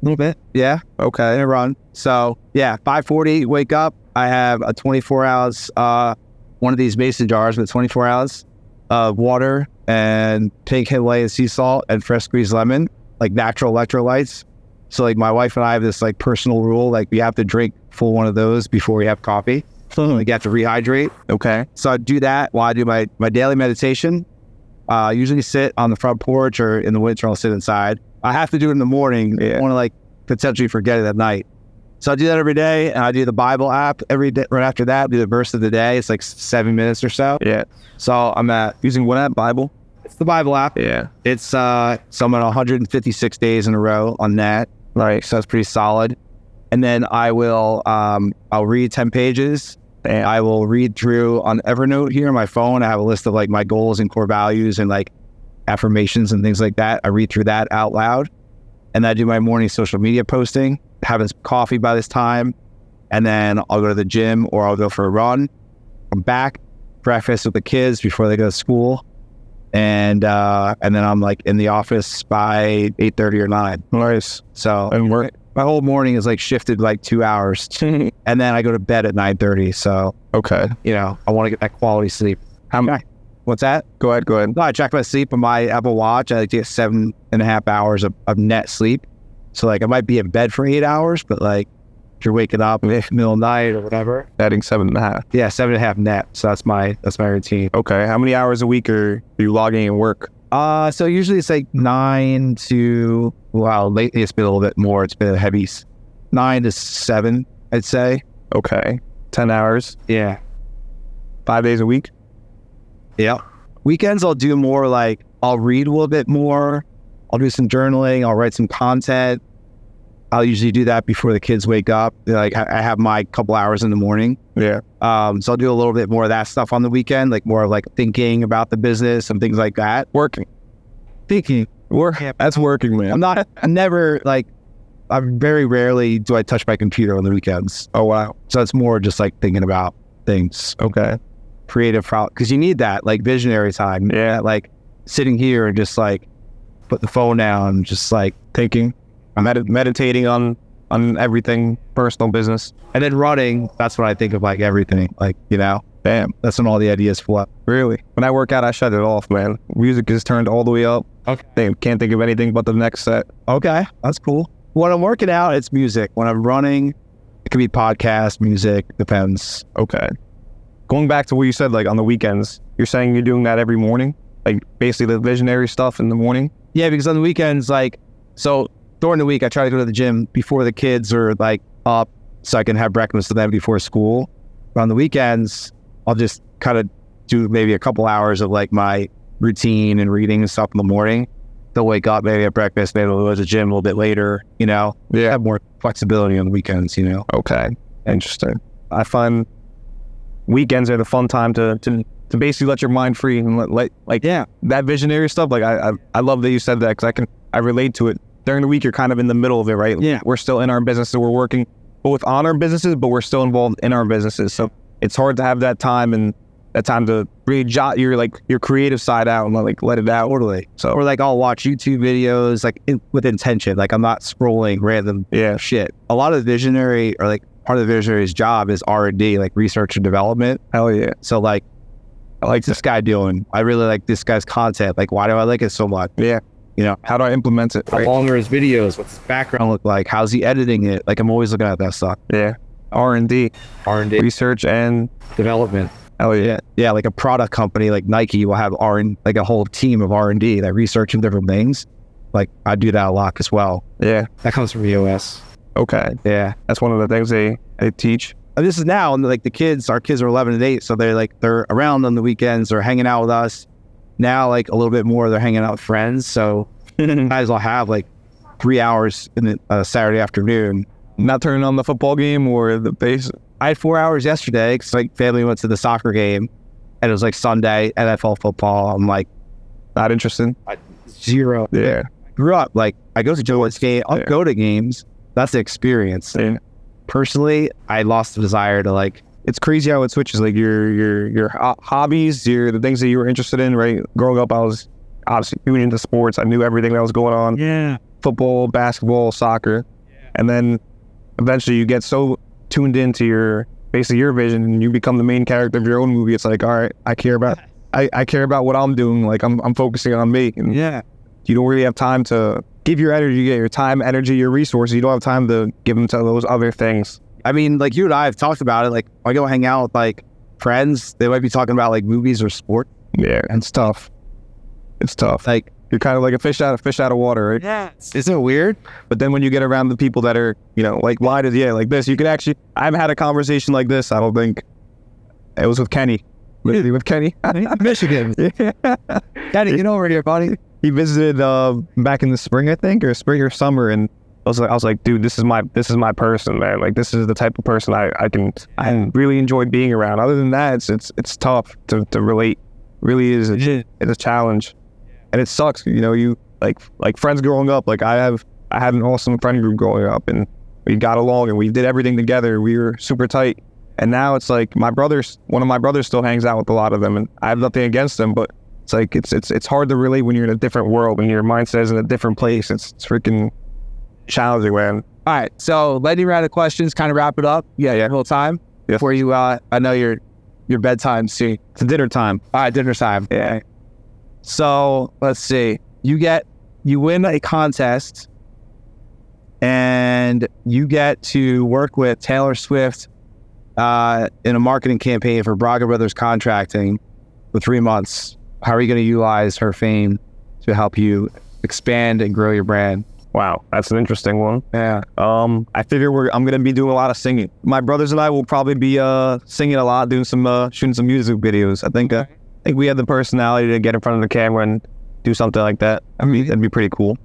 A little bit, yeah. Okay. I run. So yeah, five forty. Wake up. I have a twenty four ounce, uh, one of these mason jars with twenty four ounce of water and pink Himalayan sea salt and fresh squeezed lemon, like natural electrolytes. So like my wife and I have this like personal rule, like we have to drink full one of those before we have coffee. (laughs) like you have to rehydrate. Okay. So I do that while I do my my daily meditation. Uh, I usually sit on the front porch or in the winter I'll sit inside. I have to do it in the morning. Yeah. I want to like potentially forget it at night. So I do that every day, and I do the Bible app every day. Right after that, do the verse of the day. It's like seven minutes or so. Yeah. So I'm at Using what app? Bible. it's the Bible app. Yeah. It's uh, so I'm at 156 days in a row on that. Right. So that's pretty solid. And then I will um, I'll read 10 pages and I will read through on Evernote here on my phone. I have a list of like my goals and core values and like affirmations and things like that. I read through that out loud. And then I do my morning social media posting, having some coffee by this time. And then I'll go to the gym or I'll go for a run. I'm back, breakfast with the kids before they go to school. And uh, and then I'm like in the office by eight thirty or nine. Nice. So And work. my whole morning is like shifted like two hours, (laughs) and then I go to bed at nine thirty. So okay. you know, I want to get that quality sleep. How many? What's that? Go ahead. Go ahead. No, I track my sleep on my Apple Watch. I like to get seven and a half hours of, of net sleep. So like I might be in bed for eight hours, but like if you're waking up in the middle of the night or whatever, Adding seven and a half. yeah, seven and a half net. So that's my that's my routine. Okay. How many hours a week are you logging in work? Uh, so usually it's like nine to well, lately it's been a little bit more. It's been a heavy nine to seven, I'd say. Okay. Ten hours. Yeah. Five days a week. Yeah. Weekends, I'll do more like I'll read a little bit more. I'll do some journaling. I'll write some content. I'll usually do that before the kids wake up. Like I have my couple hours in the morning. Yeah. Um, so I'll do a little bit more of that stuff on the weekend, like more of like thinking about the business and things like that. Working. Thinking. Work. That's working, man. I'm not. I'm never like. I'm very rarely do I touch my computer on the weekends. Oh wow. So it's more just like thinking about things, Okay. Creative, problem because you need that like visionary time. Yeah. like sitting here and just like put the phone down, just like Thinking. I medi- meditating on on everything, personal business. and then running. That's when I think of like everything. Like you know, Bam. that's when all the ideas flow. Really. When I work out, I shut it off, man. Music is turned all the way up. Okay. They can't think of anything but the next set. Okay, that's cool. When I'm working out, it's music. When I'm running, it could be podcast, music. Depends. Okay. Going back to what you said, like on the weekends, you're saying you're doing that every morning. like basically the visionary stuff in the morning. Yeah, because on the weekends, like, so during the week, I try to go to the gym before the kids are like up so I can have breakfast with them before school. But on the weekends, I'll just kind of do maybe a couple hours of like my routine and reading and stuff in the morning. They'll wake up, maybe at breakfast, maybe they'll go to the gym a little bit later, you know, Yeah. have more flexibility on the weekends, you know. Okay. Interesting. I find weekends are the fun time to to, to basically let your mind free and let, let like Yeah. that visionary stuff. Like I I, I love that you said that because I can I relate to it. During the week, you're kind of in the middle of it, right? Yeah. We're still in our businesses. We're working both on our businesses, but we're still involved in our businesses. So it's hard to have that time and that time to really jot your like your creative side out and like let it out. Totally. So Or like I'll watch YouTube videos like in, with intention. Like I'm not scrolling random yeah, shit. A lot of visionary or like part of the visionary's job is R and D, like research and development. hell yeah. So like, I like this guy doing. I really like this guy's content. Like, why do I like it so much? Yeah. You know, How do I implement it? how Right? long are his videos? What's his background look like? How's he editing it? Like, I'm always looking at that stuff. Yeah. R and D, R and D research, and development. Oh yeah. Yeah, yeah. Like a product company like Nike will have R and like a whole team of R and D that research in different things. Like I do that a lot as well. Yeah. That comes from EOS. Okay. Yeah. That's one of the things they, they teach. And this is now, and like the kids, our kids are 11 and 8, so they're like they're around on the weekends, they're hanging out with us. Now, like a little bit more, they're hanging out with friends. So (laughs) guys will have like three hours in the uh, Saturday afternoon. Not turning on the football game or the base. I had four hours yesterday because like family went to the soccer game, and it was like Sunday NFL football. I'm like Not interested. zero. Yeah. Grew up like I go to Joe's game. I'll Yeah. go to games. That's the experience. yeah. Personally, I lost the desire to like It's crazy how it switches. Like your your your hobbies, your the things that you were interested in. Right. Growing up, I was obviously huge into sports. I knew everything that was going on. yeah Football, basketball, soccer, and then eventually you get so tuned into your basically your vision, and you become the main character of your own movie. It's like, all right, I care about. (laughs) I, I care about what I'm doing. Like I'm, I'm focusing on me. And yeah you don't really have time to give your energy, get your time, energy, your resources. You don't have time to give them to those other things. I mean, like you and I have talked about it. Like, I go hang out with like friends. They might be talking about like movies or sport. Yeah, and it's tough. It's tough. Like, You're kind of like a fish out of fish out of water, right? yeah, isn't it weird? But then when you get around the people that are, you know, like minded, yeah, like this, you can actually. I've had a conversation like this. I don't think it was with Kenny. Literally with Kenny. I think Michigan. (laughs) yeah. Daddy, get over here, buddy. He visited uh, back in the spring, I think, or spring or summer, and I was like, I was like, dude, this is my this is my person, man. Like this is the type of person I, I can I really enjoy being around. Other than that, it's it's it's tough to, to relate. Really is it's, it's a challenge, and it sucks. You know, you like like friends growing up. Like I have I had an awesome friend group growing up, and we got along and we did everything together. We were super tight. And now it's like my brothers. One of my brothers still hangs out with a lot of them, and I have nothing against them, but it's like it's it's it's hard to relate when you're in a different world and your mindset is in a different place. It's it's freaking challenging, man. All right. So, lightning round of questions, kind of wrap it up. Yeah, yeah. Whole time Yeah. before you. Uh, I know your your bedtime soon. It's dinner time. All right, dinner time. Yeah. So let's see. You get you win a contest, and you get to work with Taylor Swift uh, in a marketing campaign for Braga Brothers Contracting for three months. How are you going to utilize her fame to help you expand and grow your brand? Wow, that's an interesting one. Yeah. Um, I figure we're I'm gonna be doing a lot of singing. My brothers and I will probably be uh singing a lot, doing some uh shooting some music videos. I think uh, I think we have the personality to get in front of the camera and do something like that. I mean, that'd be pretty cool.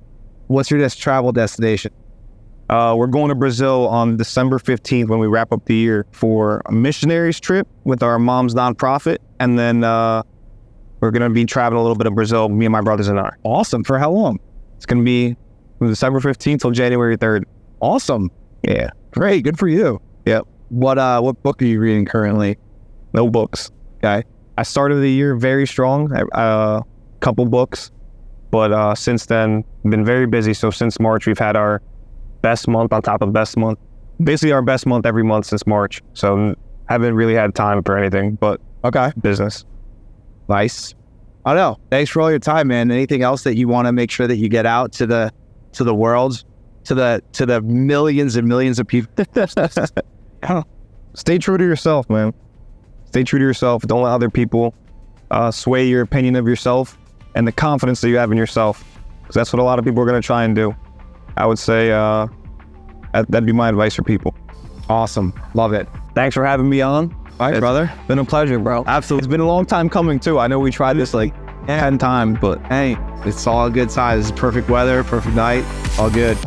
What's your next travel destination? Uh, we're going to Brazil on December 15th when we wrap up the year for a missionaries trip with our mom's nonprofit, and then uh, we're gonna be traveling a little bit of Brazil. Me and my brothers and I. Awesome. For how long? It's gonna be from December 15th till January 3rd. Awesome. Yeah, Great. Good for you. Yep. What uh what book are you reading currently? no books. Okay. I started the year very strong, a uh, couple books, but uh, since then been very busy. So since March, we've had our best month on top of best month, basically our best month every month since March. So haven't really had time for anything but Okay. business. Nice. I don't know. Thanks for all your time, man. Anything else that you want to make sure that you get out to the to the world, to the to the millions and millions of people? (laughs) Stay true to yourself, man. Stay true to yourself. Don't let other people uh, sway your opinion of yourself. and the confidence that you have in yourself. Because that's what a lot of people are going to try and do. I would say uh, that- that'd be my advice for people. Awesome. Love it. Thanks for having me on. All right, It's brother. Been a pleasure, bro. Absolutely. It's been a long time coming too. I know we tried this like 10 times, but Hey, it's all good size. Perfect weather, perfect night. All good.